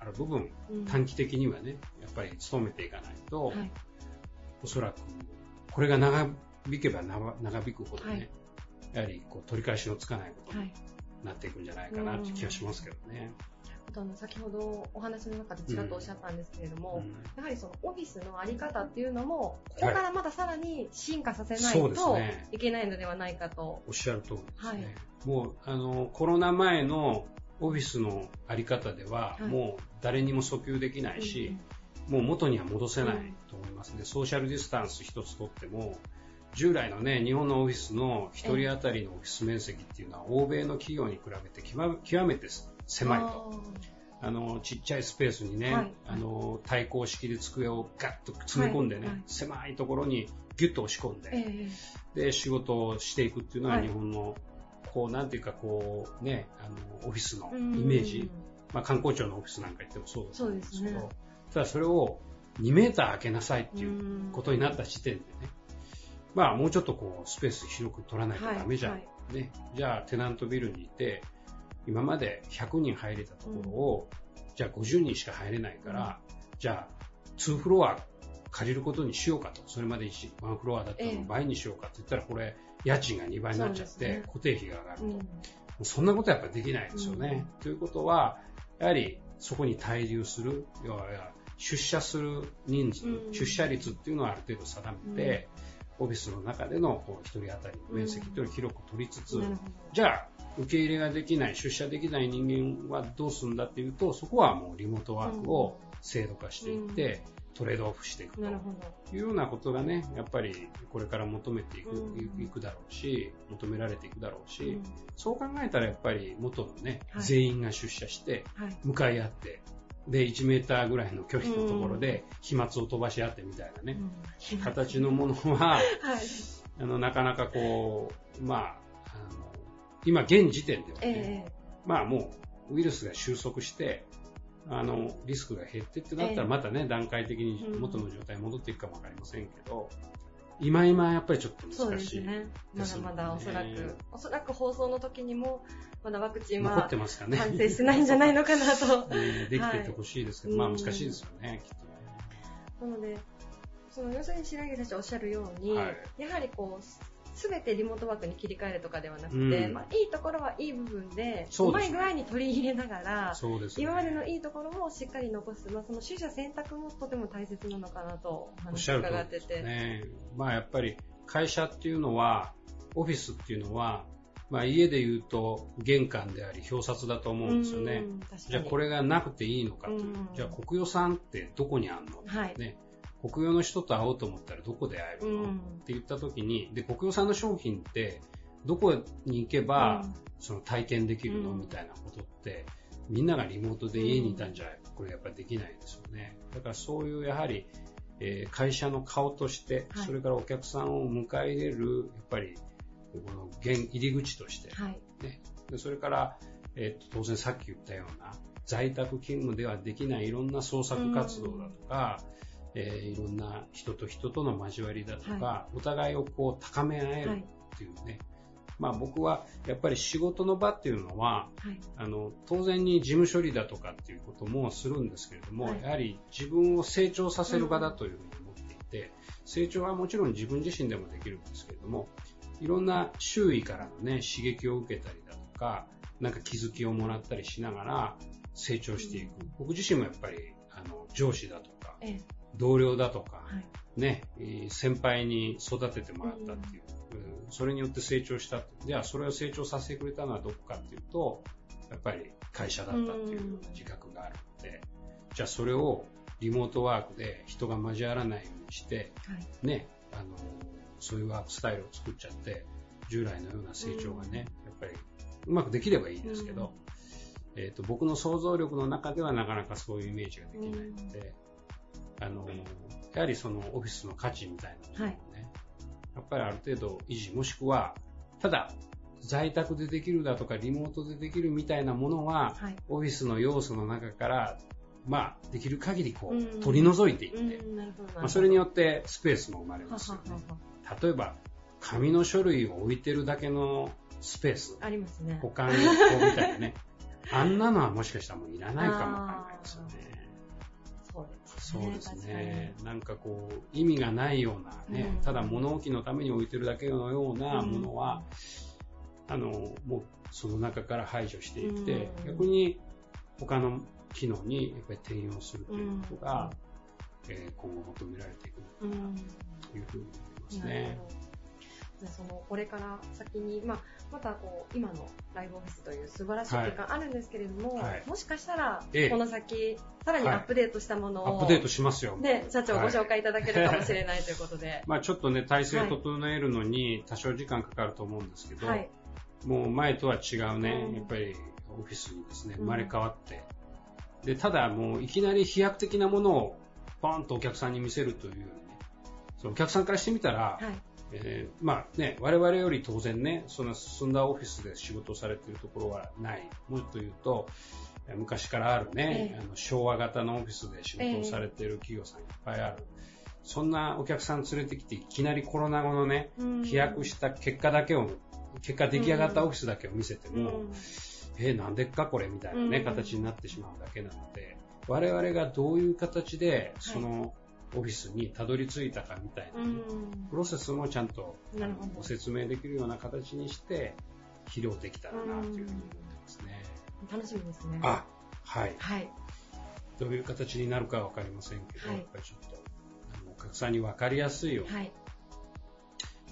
ある部分、うん。短期的にはね、やっぱり努めていかないと、はい。おそらく、これが長引けば長長引くほどね、はい。やはりこう取り返しのつかないことにはい。なっていくんじゃないかなって気がしますけどね。あとあの先ほどお話の中でちらっとおっしゃったんですけれども、うん。やはりそのオフィスのあり方っていうのも、ここからまださらに進化させないとね。いけないのではないかと。おっしゃる通りですね。はいもう、あの、コロナ前のオフィスのあり方では、はい。もう誰にも訴求できないし、もう元には戻せないと思います。ね。ソーシャルディスタンス一つとっても、従来のね、日本のオフィスの一人当たりのオフィス面積っていうのは、欧米の企業に比べて極め極めて狭いと。あの、ちっちゃいスペースにね、はい。あの、対抗式で机をガッと詰め込んでね、はい。はい狭いところにギュッと押し込んで、ええで、仕事をしていくっていうのははい。日本の、こう、なんていうか、こう、ね、あの、オフィスのイうん。メージ、まあ、観光庁のオフィスなんか言ってもそうだと思うんですけど、ね。ただそれを2メーター開けなさいっていうことになった時点でね、まあ、もうちょっとこう、スペース広く取らないとダメじゃん。はいね。じゃあ、テナントビルにいて、今まで100人入れたところを、じゃあ50人しか入れないから、じゃあ、2フロア借りることにしようかと。それまで1フロアだったのええ。を倍にしようかって言ったら、これ、家賃が2倍になっちゃって、固定費が上がると。うん。そんなことはやっぱりできないですよね。ということは、やはりそこに滞留する、要は出社する人数、うん。出社率っていうのをある程度定めて、オフィスの中でのこう一人当たりの面積っていうのを広く取りつつ、じゃあ、受け入れができない、出社できない人間はどうするんだっていうと、そこはもうリモートワークを制度化していって、トレードオフしていくと。いうようなことがね、やっぱりこれから求めていく,、うん。いくだろうし、求められていくだろうし、うん。そう考えたらやっぱり元のね、はい。全員が出社して、はい。向かい合って、で、1メーターぐらいの距離のところで、飛沫を飛ばし合ってみたいなね、うん。形のものは、はい。あの、なかなかこう、まあ、今現時点ではえね、えまあもうウイルスが収束して、あの、リスクが減ってってなったええらまたね、段階的にうん元の状態に戻っていくかもわかりませんけど、今今やっぱりちょっと難しい。すね。まだまだおそらく、おそらく放送の時にも、まだワクチン残はってますかね。完成してないんじゃないのかなと。ね できててほしいですけど、はいまあ難しいですよね、きっとね。なので、その要するに白木先生おっしゃるように、はいやはりこう、すべてリモートワークに切り替えるとかではなくて、うんまあ、いいところはいい部分で、そうまい具合に取り入れながら、そうですね。今までのいいところもしっかり残す、まあ、その取捨選択もとても大切なのかなとおおってて。ね。まあやっぱり会社っていうのは、オフィスっていうのは、まあ家で言うと玄関であり表札だと思うんですよね。じゃあこれがなくていいのかという。うんじゃあ国与さんってどこにあんの、はいね。国与の人と会おうと思ったらどこで会えるの、うん。って言った時に、で、国与さんの商品ってどこに行けば、うん。その体験できるの、うん。みたいなことって、みんながリモートで家にいたんじゃ、これやっぱりできないですよね。だからそういうやはり、えー会社の顔として、はい。それからお客さんを迎え入れる、やっぱり、この現入り口として、はい。ね、でそれから、えーと当然さっき言ったような在宅勤務ではできないいろんな創作活動だとか、えーいろんな人と人との交わりだとか、はお互いをこう高め合えるっていうね、まあ僕はやっぱり仕事の場っていうのは、はい。あの当然に事務処理だとかっていうこともするんですけれども、はい。やはり自分を成長させる場だというふうに思っていて、成長はもちろん自分自身でもできるんですけれども、いろんな周囲からのね、刺激を受けたりだとか、なんか気づきをもらったりしながら成長していく。僕自身もやっぱり、あの、上司だとか、ええ同僚だとか、はい。ね、えー先輩に育ててもらったっていう、うんそれによって成長した。じゃあ、それを成長させてくれたのはどこかっていうと、やっぱり会社だったっていう自覚があるので、じゃあそれをリモートワークで人が交わらないようにして、はい。ね、あの、そういうワークスタイルを作っちゃって、従来のような成長がね、やっぱりうまくできればいいですけど、えっ、と、僕の想像力の中ではなかなかそういうイメージができないので、あの、やはりそのオフィスの価値みたいなものをね、やっぱりある程度維持、もしくは、ただ、在宅でできるだとか、リモートでできるみたいなものは、はい。オフィスの要素の中から、まあ、できる限りこう、うん取り除いていって。まあ、それによってスペースも生まれますよねはははは。例えば、紙の書類を置いてるだけのスペース。ありますね。保管庫みたいなね。あんなのはもしかしたらもういらないかもわかんないですよね。そうですそうね。ですね。なんかこう、意味がないようなね、うんただ物置のために置いてるだけのようなものは、あの、もうその中から排除していって、うん逆に他の機能にやっぱり転用するということが、えー今後求められていくうん。というふうに思いますね。そのこれから先に、まあ、またこう今のライブオフィスという素晴らしい空間あるんですけれども、はい。もしかしたらええ。この先、さらにアップデートしたものを、アップデートしますよ。ね、社長ご紹介いただけるかもしれないということで。まあちょっとね、体制を整えるのに多少時間かかると思うんですけど、はい。もう前とは違うね、うん。やっぱりオフィスにですね、うん。生まれ変わって、で、ただもういきなり飛躍的なものをポンとお客さんに見せるというそのお客さんからしてみたら、はい。えーまあね、我々より当然ね、そんな進んだオフィスで仕事をされているところはない。もっと言うと、えー昔からあるね、ええ。あの昭和型のオフィスで仕事をされている企業さんいっぱいある。そんなお客さん連れてきて、いきなりコロナ後のね、うん。飛躍した結果だけを、結果出来上がったオフィスだけを見せても、うん。えーなんでっかこれみたいなね、うん。形になってしまうだけなので、我々がどういう形でそのオフィスにたどり着いたかみたいなね、うんプロセスもちゃんとご説明できるような形にして、披露できたらなというふうに思ってますね。楽しみですね。あ、はい。はい。どういう形になるかはわかりませんけど、はいやっぱりちょっと、あのお客さんにわかりやすいようにはい。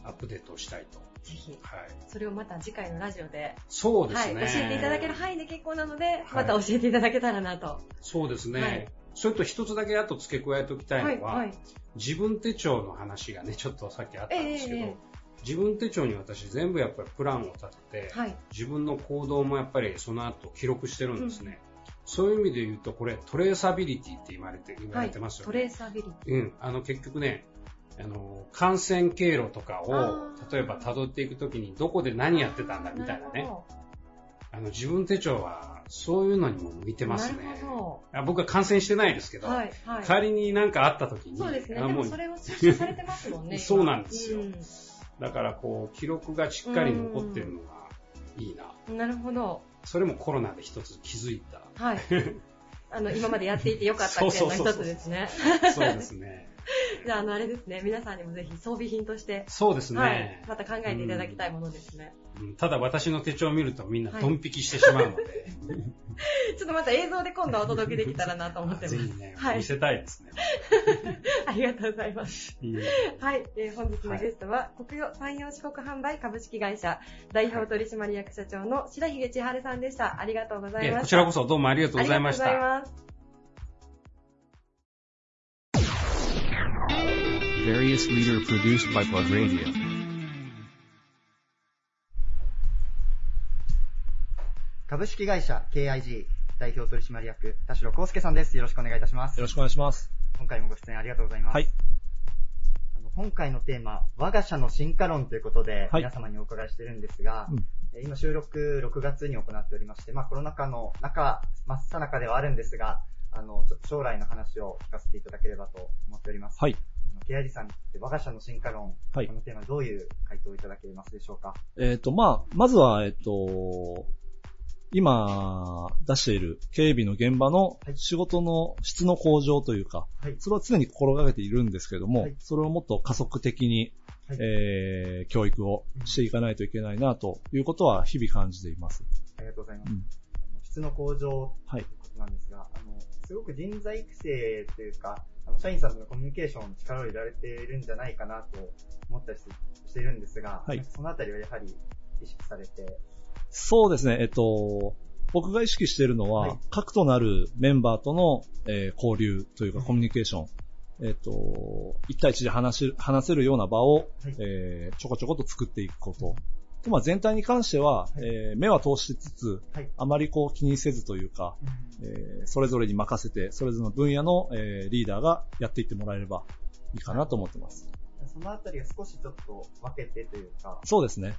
アップデートをしたいと。ぜひ。はい。それをまた次回のラジオで、そうですね。はい、教えていただける範囲で結構なので、また教えていただけたらなと。そうですね。はいそれと一つだけあと付け加えておきたいのは、はい。自分手帳の話がね、ちょっとさっきあったんですけど、ええ自分手帳に私全部やっぱりプランを立てて、はい。自分の行動もやっぱりその後記録してるんですね。そういう意味で言うと、これトレーサビリティって言われて言わはい。れてますよトね。レーサビリテうん。あの結局ね、あの、感染経路とかを例えば辿っていくときにどこで何ィ。やってたんだみたいなね。るあの、自分手帳はそういうのにも向いてますね。僕は感染してないですけど、ど。はい。はい。仮に何かあった時に、そうですね。あもうでもそれを推奨されてますもんね。今そうなんですようだからこう、記録がしっかり残ってるのがいいな。んなるほど。それもコロナで一つ気づいた。はい。あの、今までやっていてよかった点の一つですね。そうですね。じゃあ、あの、あれですね。皆さんにもぜひ装備品として、そうですね。はい。また考えていただきたいものですね。うんただ私の手帳を見るとみんなはいドン引きしてしまうので、ちょっとまた映像で今度はお届けできたらなと思ってます。ぜひね、はい見せたいですね。ありがとうございます。いいねはい、えー本日のゲストは、国用山陽四国販売株式会社代表取締役社長の白ひげ千春さんでした。ありがとうございえました。こちらこそどうもありがとうございましありがとうございた。ます。Various leader produced by Plug Radio. 株式会社 KIG 代表取締役田代康介さんです。よろしくお願いいたしますよ。ろしくお願いします。今回もご出演ありがとうございます。はい。あの今回のテーマ、我が社の進化論ということで、はい皆様にお伺いしてるんですが、うんえー今収録6月に行っておりまして、まあコロナ禍の中、真っ最中ではあるんですが、あの、ちょっと将来の話を聞かせていただければと思っております。はい。あの KIG さんって我が社の進化論、はい。このテーマどういう回答をいただけますでしょうか？えっ、と、まあ、まずは、えっ、と、今出している警備の現場のはい。仕事の質の向上というか、はい。それは常に心がけているんですけども、はい。それをもっと加速的に、はい。えー教育をしていかないといけないなということは日々感じています。ありがとうございます。うん。質の向上はいということなんですが、あの、すごく人材育成というか、あの、社員さんとのコミュニケーションに力を入れられているんじゃないかなと思ったりしてしているんですが、はい。そのあたりはやはり意識されて、そうですね、えっと、僕が意識しているのは、はい。核となるメンバーとの、えー交流というかうんコミュニケーション、えっと、一対一で話し話せるような場を、はい。えーちょこちょこと作っていくこと。とまあ、全体に関しては、はいえー目は通しつつ、はい。あまりこう気にせずというか、えーそれぞれに任せて、それぞれの分野の、えーリーダーがやっていってもらえればいいかなと思ってます。そのあたりが少しちょっと分けてというか、そうですね。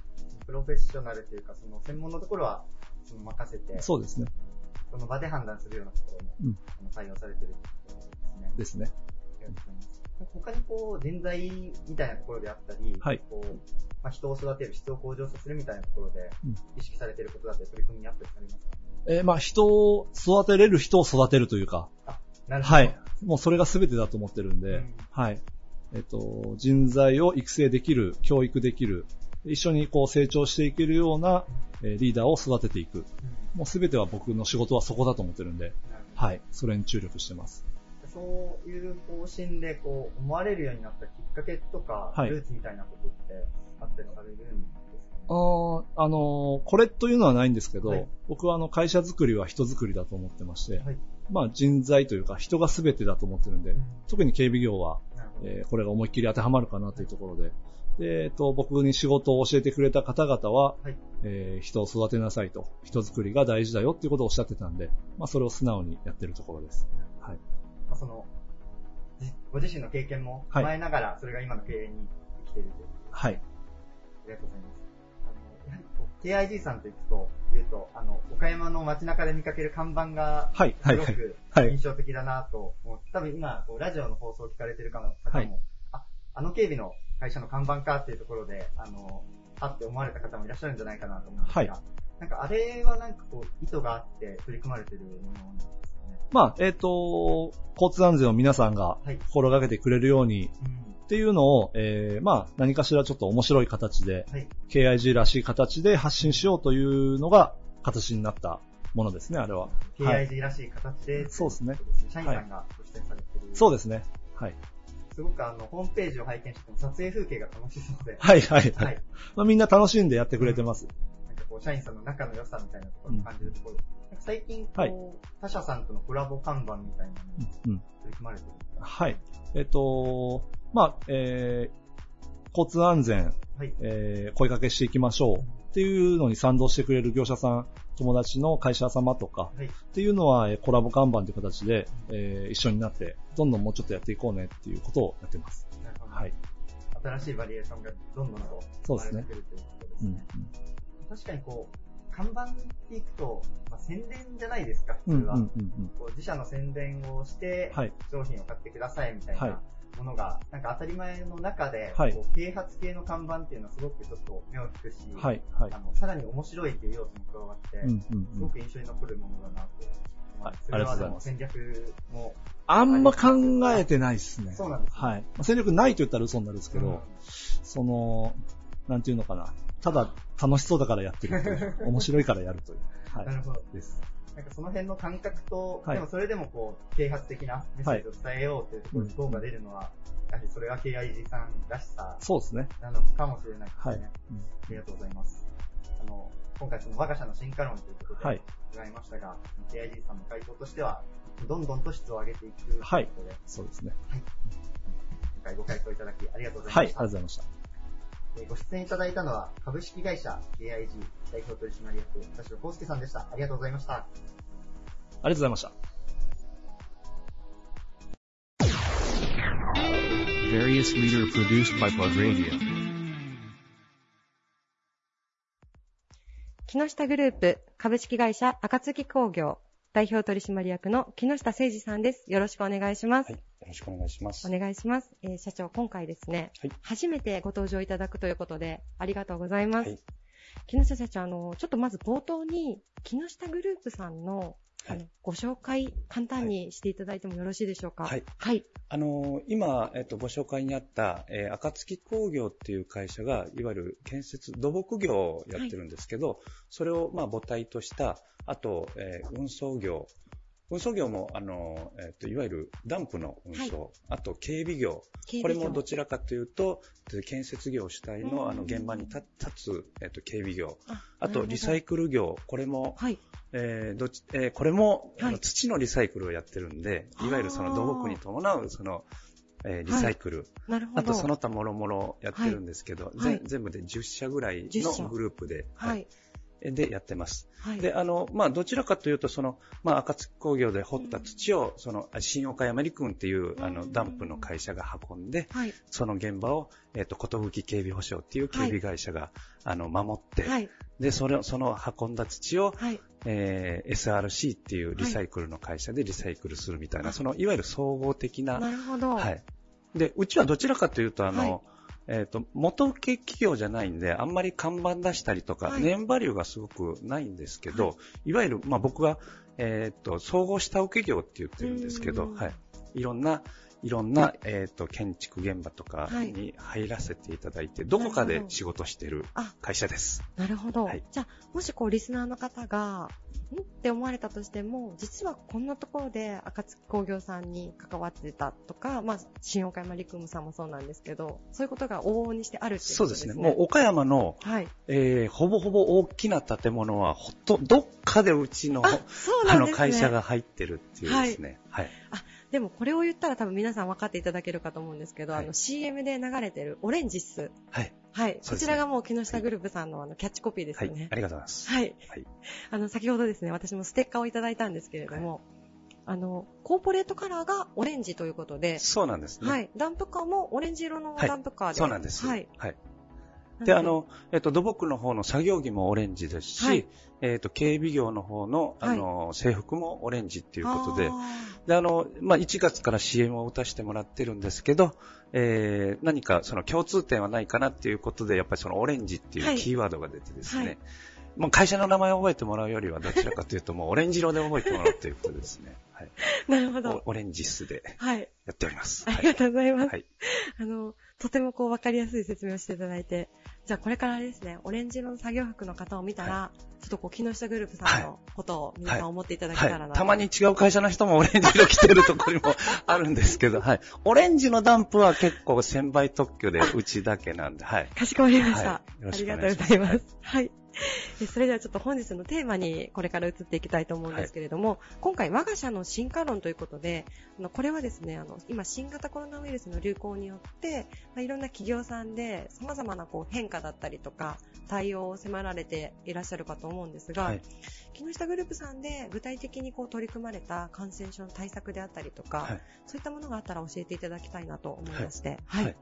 プロフェッショナルというか、その専門のところはその任せて、そそうですね。の場で判断するようなところも、うん対応されてるということですね。ですね。ありがとうございます。他にこう、人材みたいなところであったり、はいこうまあ、人を育てる、質を向上させるみたいなところで、意識されていることだったり、取り組みにあったりされますか？えーまあ、人を育てれる人を育てるというか、なるほど。はい。もうそれが全てだと思ってるんで、うんはい。えっと、人材を育成できる、教育できる、一緒にこう成長していけるような、えーリーダーを育てていく。うんもう全ては僕の仕事はそこだと思ってるんで、はい。それに注力してます。そういう方針でこう思われるようになったきっかけとか、はい。ルーツみたいなことってあったりされるんですか？あーあのーこれというのはないんですけど、はい。僕はあの会社づくりは人づくりだと思ってまして、はい。まあ人材というか人が全てだと思ってるんで、うん。特に警備業は。えーこれが思いっきり当てはまるかなというところで、で、えっと、僕に仕事を教えてくれた方々は、はい。えー人を育てなさいと、人づくりが大事だよっていうことをおっしゃってたんで、まあそれを素直にやってるところです。はい。まあ、その、じご自身の経験も踏まえながら、それが今の経営に生きているという。はい。ありがとうございます。あの、やはり KIG さんといくと、言うと、あの、岡山の街中で見かける看板が、はい、はい、はい。すごくはい印象的だなと思って、多分今、ラジオの放送を聞かれてる方も、はいあ、あの警備の会社の看板かっていうところで、あの、あって思われた方もいらっしゃるんじゃないかなと思うんですが、はいなんかあれはなんかこう、意図があって取り組まれてるものなんです。まあ、えっ、と、交通安全を皆さんがはい心がけてくれるようにうん。っていうのを、えーまあ、何かしらちょっと面白い形で、はい。KIG らしい形で発信しようというのが形になったものですね、あれは。はい KIG らしい形で、そうですね社員さんがご出演されてる。そうですね。はい。すごくあの、ホームページを拝見しても撮影風景が楽しそうで、はい、はい、ははいい。まあ、みんな楽しんでやってくれてます。なんかこう、社員さんの仲の良さみたいなところを感じるところ。なんか最近、こう、はい他社さんとのコラボ看板みたいなのにうん。取り組まれてる。はい。えっ、と、まあ、えー交通安全、はい。えー声かけしていきましょうっていうのに賛同してくれる業者さん、友達の会社様とかはい。っていうのはえーコラボ看板という形で、えー一緒になって、どんどんもうちょっとやっていこうねっていうことをやってます。なるほど。はい。新しいバリエーションがどんどんとそうですね生まれてくるということですうんね。確かにこう、看板っていくと、まあ、宣伝じゃないですか、うん。うん、普通は。うん、うんこう自社の宣伝をして、はい商品を買ってくださいみたいはいなものが、なんか当たり前の中で、はいこう啓発系の看板っていうのはすごくちょっと目を引くし、うん。はい、はいあ。のさらに面白いっていう要素も加わって、うん、うん、すうん。ごく印象に残るものだなと。まはいそれはでも戦略も、あんま考えてないですね。そうなんですねはい。まあ戦略ないと言ったら嘘になるんですけど、うんその、なんていうのかな。ただ、楽しそうだからやってるという。面白いからやるという。はなるほど。い。です。なんかその辺の感覚と、はいでもそれでもこう、啓発的なメッセージを伝えようというところに党が出るのは、やはりそれが KIG さんらしさそうですね。なのかもしれないですね。はい。うんありがとうございます。あの、今回その我が社の進化論ということはいで伺いましたが、KIG さんの回答としては、どんどんと質を上げていくということで、はいそうですね。今回ご回答いただきありがとうござはい、ありいました。がとうございました。えーご出演いただいたのは、株式会社 KIG 代表取締役、田代康介さんでした。ありがとうございました。ありがとうございました。Various leader produced by Plug Radio. 木下グループ株式会社暁工業代表取締役の木下誠二さんです。よろしくお願いします。はい。よろしくお願いします。お願いします。えー社長、今回ですね、はい初めてご登場いただくということで、ありがとうございます。はい木下社長、あの、ちょっとまず冒頭に、木下グループさんの、あの、ご紹介、簡単にしていただいてもよろしいでしょうか？はい。はい。あのー今、えっと、ご紹介にあった、えー、暁工業っていう会社が、いわゆる建設、土木業をやってるんですけど、それを、まあ、母体とした、あと、えー運送業、運送業も、あのーえっと、いわゆるダンプの運送、あと警備業、これもどちらかというと、建設業主体のあの現場に立立つ、えっと、警備業。あと、リサイクル業、これも、はい。えーどっちえーこれも、あのはい土のリサイクルをやってるんで、いわゆるその土木に伴う、その、えーリサイクル、なるほど。あとその他もろもろやってるんですけど、はい。ぜ全部で10社ぐらい10社。のグループで、はい。でやってます。はい。で、あの、まあ、どちらかというと、その、まあ、暁工業で掘った土を、その、新岡山陸軍っていう、あの、ダンプの会社が運んで、はい。その現場を、えっ、と、ことぶき警備保障っていう警備会社が、あの、守って、はい。で、それを、その運んだ土を、はい。えー SRC っていうリサイクルの会社でリサイクルするみたいな、そのいわゆる総合的な、なるほど。はい。で、うちはどちらかというと、あの、はいえっ、と、元請け企業じゃないんで、あんまり看板出したりとか、はい。ネームバリューがすごくないんですけど、い、わゆる、まあ僕は、えっ、と、総合下請け業って言ってるんですけど、うん。はい。いろんな、いろんな、えっ、と、建築現場とかはいに入らせていただいて、どこかで仕事してるあ会社です。なるほど。はいじゃあ、もしこう、リスナーの方が、ん？って思われたとしても、実はこんなところで、暁工業さんに関わってたとか、まあ、新岡山陸務さんもそうなんですけど、そういうことが往々にしてあるっていうことですね。そうですね。もう岡山の、はい。えーほぼほぼ大きな建物は、ほと、どっかでうちの、あ、ね。あの会社が入ってるっていうですね。はい。でもこれを言ったら多分皆さん分かっていただけるかと思うんですけど、はいあの CM で流れてるオレンジっす。はい。はい。こちらがもう木下グループさんのあのキャッチコピーですはい。よね。ありがとうございます。はい。はいあの、先ほどですね、私もステッカーをいただいたんですけれども、あの、コーポレートカラーがオレンジということで、そうなんですね。はい。ダンプカーもオレンジ色のダンプカーで。そうなんです。はい。はい。で、あ、の、えっと、土木の方の作業着もオレンジですし、はいえっと、警備業の方の、あの、制服もオレンジっていうことで、あで、あの、まあ、1月から CM を打たせてもらってるんですけど、えー、何かその共通点はないかなっていうことで、やっぱりそのオレンジってはいいうキーワードが出てですね、はいもう会社の名前を覚えてもらうよりは、どちらかというと、もうオレンジ色で覚えてもらうということですね。はい。ー なるほど。おオレンジスではい。やっております。ありがとうございます。はい。あの、とてもこう分かりやすい説明をしていただいて、じゃあこれからですね、オレンジ色の作業服の方を見たら、ちょっとこう、木下グループさんのことを皆さん思っていただけたらな、はい。たまに違う会社の人もオレンジ色着てるところもあるんですけど、はい。オレンジのダンプは結構1000倍特許でうちだけなんで、はい。かしこまりました。ありがとうございます。はい。えそれではちょっと本日のテーマにこれから移っていきたいと思うんですけれども、今回我が社の進化論ということで、あのこれはですね、あの今新型コロナウイルスの流行によって、まあ、いろんな企業さんで様々なこう変化だったりとか対応を迫られていらっしゃるかと思うんですが、はい。木下グループさんで具体的にこう取り組まれた感染症の対策であったりとか、はい。そういったものがあったら教えていただきたいなと思いまして、はい。はい。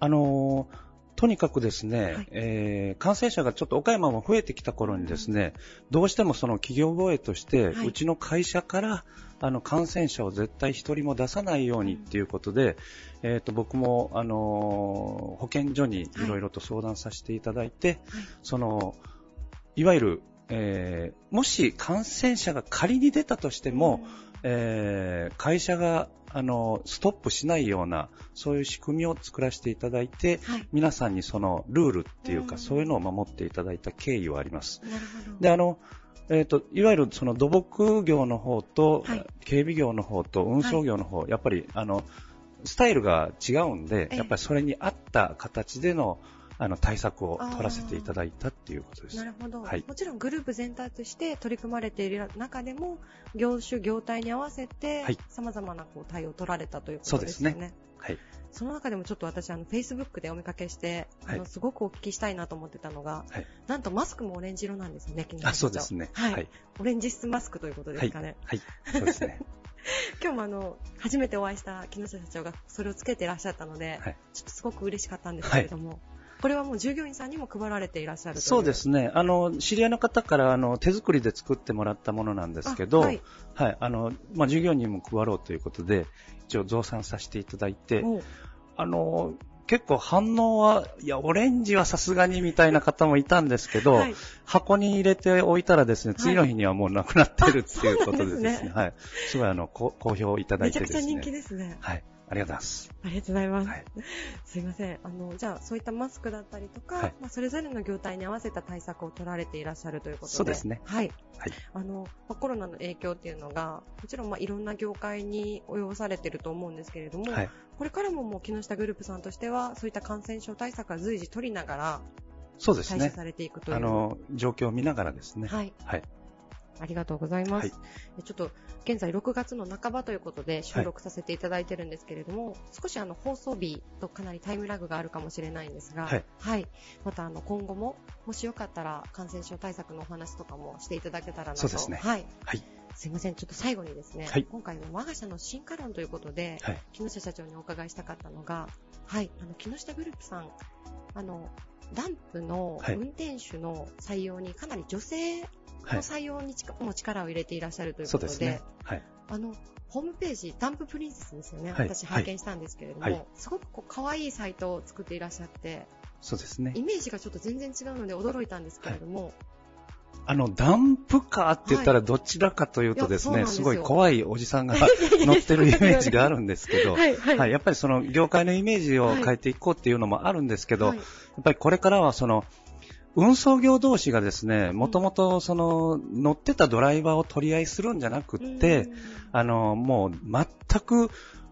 あのーとにかくですね、はい。えー感染者がちょっと岡山も増えてきた頃にですね、どうしてもその企業防衛として、はい。うちの会社からあの感染者を絶対一人も出さないようにっていうことで、えー、と僕も、あのー保健所にい。ろいろと相談させていただいて、そのいわゆる、えーもし感染者が仮に出たとしても、えー会社があのストップしないようなそういう仕組みを作らせていただいて、はい。皆さんにそのルールっていうか、うん。そういうのを守っていただいた経緯はあります。であのえー、といわゆるその土木業の方と、はい。警備業の方と運送業の方、やっぱりあのスタイルが違うんで、ええ。やっぱりそれに合った形でのあの対策を取らせていただいたっていうことです。なるほど、はいもちろんグループ全体として取り組まれている中でも業種、業態に合わせてはい様々なこう対応を取られたというこそうとですよね。ですね。はい。その中でもちょっと私、あの、Facebook でお見かけして、はいあの、すごくお聞きしたいなと思ってたのが、はいなんとマスクもオレンジ色なんですね、あ、そうですね。はい。はい。オレンジ質マスクということですかね。はい。そうですね。今日もあの、初めてお会いした木下社長がそれをつけていらっしゃったので、はいちょっとすごく嬉しかったんですけれども、これはもう従業員さんにも配られていらっしゃるそうですね。あの、知り合いの方から、あの、手作りで作ってもらったものなんですけど、あははいい。あの、まあ、従業員にも配ろうということで、一応増産させていただいて、あの、結構反応は、いや、オレンジはさすがにみたいな方もいたんですけど、はい箱に入れておいたらですね、次の日にはもうなくなってるっていうことでですね、あそうなんですねはい。すごいあの、こ好評いただいめちゃくちゃてですね。人気ですね。はい。ありがとうございます。ありがとうございます。はいすいません。あの、じゃあ、そういったマスクだったりとか、はいまあ、それぞれの業態に合わせた対策を取られていらっしゃるということで。そうですねはい。はい。あの、まあ、コロナの影響っていうのが、もちろん、まあ、いろんな業界に及ぼされていると思うんですけれども、はい。これからももう木下グループさんとしては、そういった感染症対策は随時取りながら、そうですね対処。されていくという。あの、状況を見ながらですね。はい。はい。ありがとうございます。はいえちょっと、現在6月の半ばということで収録させていただいてるんですけれども、少しあの放送日とかなりタイムラグがあるかもしれないんですが、はいまたあの今後も、もしよかったら感染症対策のお話とかもしていただけたらなと。そうですねはい。はい。すいません、ちょっと最後にですね、はい今回の我が社の進化論ということで、はい。木下社長にお伺いしたかったのが、はい、あの木下グループさん、あのダンプのはい運転手の採用にかなり女性のはい。採用にちかも力を入れていらっしゃるというそことで、うですね。はい。あの、ホームページ、ダンププリンセスですよね。はい。私拝見したんですけれども、はい。すごくこう可愛いサイトを作っていらっしゃって、そうですね。イメージがちょっと全然違うので驚いたんですけれども、あの、ダンプカーって言ったらどちらかというとですね、い。やそうなんですよ。すごい怖いおじさんが乗ってるイメージがあるんですけど、はい。はい。やっぱりその業界のイメージを変えていこうっていうのもあるんですけど、はい。やっぱりこれからはその、運送業同士がですね、もともとその、乗ってたドライバーを取り合いするんじゃなくって、あの、もう全く、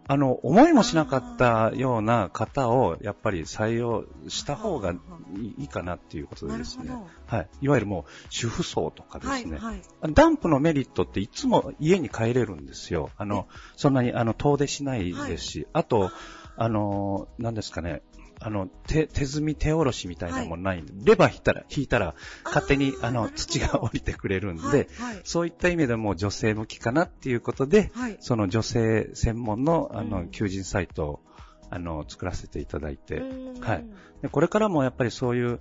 あの、思いもしなかったような方を、やっぱり採用した方がいいいいかなっていうことでですね。はい。いわゆるもう、主婦層とかですね。はいはい。ダンプのメリットっていつも家に帰れるんですよ。あの、そんなに、あの、遠出しないですし、あと、あの、何ですかね、あの、手、手積み手下ろしみたいなのもないんで、レバー引いたら、引いたら、勝手に、あの、土が降りてくれるんで、はい。はいそういった意味でも女性向きかなっていうことで、はい。その女性専門の、あの、うん。求人サイトを、あの、作らせていただいて、うん。はい。で、これからもやっぱりそういう、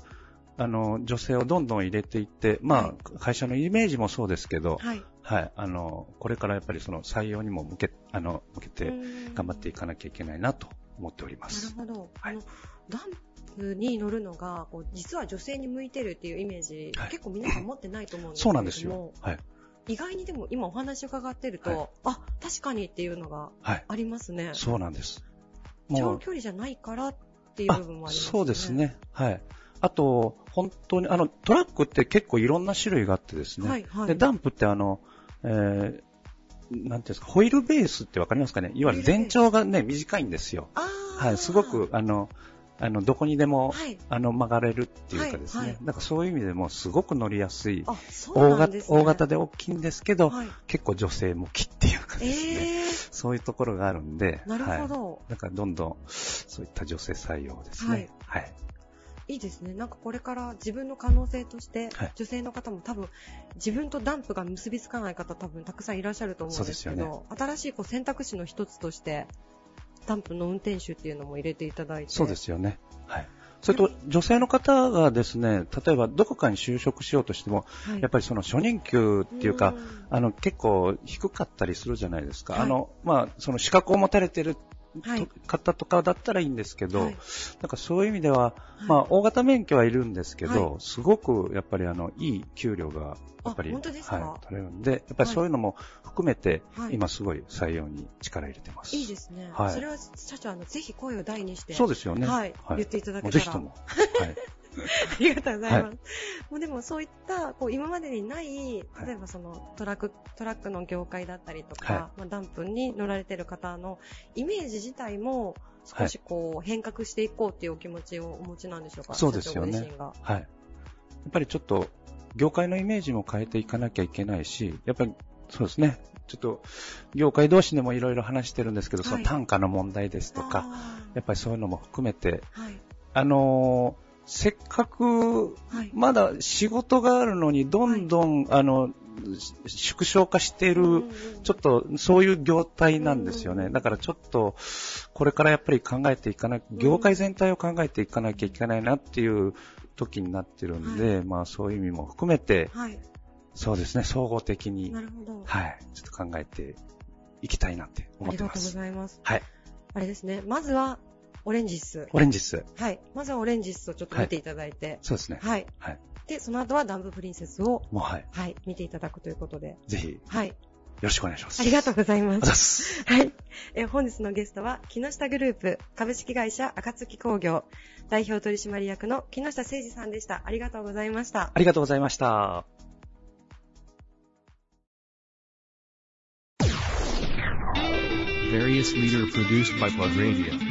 あの、女性をどんどん入れていって、まあ、会社のイメージもそうですけど、はい。はい。あの、これからやっぱりその採用にも向け、あの、向けてうん。頑張っていかなきゃいけないなと思っております。なるほど。あの、ダンプに乗るのが、こう実は女性に向いてるっていうイメージ、はい結構皆さん持ってないと思うんですけそう。なんですよ。はい。意外にでも今お話伺ってると、はいあ、確かにっていうのがはい。ありますね。そうなんです。長距離じゃないからっていう部分もありますね。そうです。ね。はい。あと、本当に、あの、トラックって結構いろんな種類があってですね。はいはいで、ダンプってあの、えー、なんていうんですか、ホイールベースってわかりますかねいわゆる全長がね、短いんですよ。はい、すごく、あの、あの、どこにでも、はいあの、曲がれるっていうかですね。はいはいなんかそういう意味でもすごく乗りやすい。あ、そうな大型んですね。大型で大きいんですけど、はい結構女性向きっていうかえですね、え そういうところがあるんで、なるほどはい、だからどんどんそういった女性採用ですね。はい。いいですね。なんかこれから自分の可能性として、はい女性の方も多分、自分とダンプが結びつかない方多分たくさんいらっしゃると思うんですけど、新しいこう選択肢の一つとして、ダンプの運転手っていうのも入れていただいて。そうですよね。はい。それと、女性の方がですね、例えばどこかに就職しようとしても、はいやっぱりその初任給っていうか、あの、結構低かったりするじゃないですか。はいあの、まあ、その資格を持たれてるはいと方とかだったらいいんですけど、はいなんかそういう意味では、まあ、大型免許はいるんですけど、はすごくやっぱりあの、いい給料が、やっぱり、あ本当ですか？はい、取れるんで、やっぱりそういうのも含めて、はい今すごい採用に力入れてます。いいですね。はいそれは社長、あの、ぜひ声を大にして。そうですよね。はい。言っていただけたら。ぜひとも。はい。ありがとうございます。はいもうでもそういった、こう、今までにない、例えばそのトラック、トラックの業界だったりとか、はいまあ、ダンプに乗られてる方のイメージ自体も、少しこう、変革していこうっていうお気持ちをお持ちなんでしょうか？そうですよね。はい。やっぱりちょっと、業界のイメージも変えていかなきゃいけないし、やっぱり、そうですね。ちょっと、業界同士でもいろいろ話してるんですけど、その単価の問題ですとか、やっぱりそういうのも含めて、はい。あのーせっかく、まだ仕事があるのに、どんどん、あの、縮小化している、ちょっとそういう業態なんですよね。だからちょっと、これからやっぱり考えていかな、業界全体を考えていかなきゃいけないなっていう時になってるんで、まあそういう意味も含めて、はい。そうですね、総合的に。はい、ちょっと考えていきたいなってありがとうご思ってます。ざいます。はい。あれですね。まずは、オレンジス。オレンジス。はい。まずはオレンジスをちょっと見ていただいて。そうですね。はい。はい。で、その後はダンププリンセスを、もうはい。はい、見ていただくということで。ぜひ、よはい。ろしくお願いします。ありがとうございま。ありがとうございますはい。えー本日のゲストは、木下グループ株式会社暁工業代表取締役の木下誠二さんでした。ありがとうございました。ありがとうございました。Various leader produced by Plug Radio.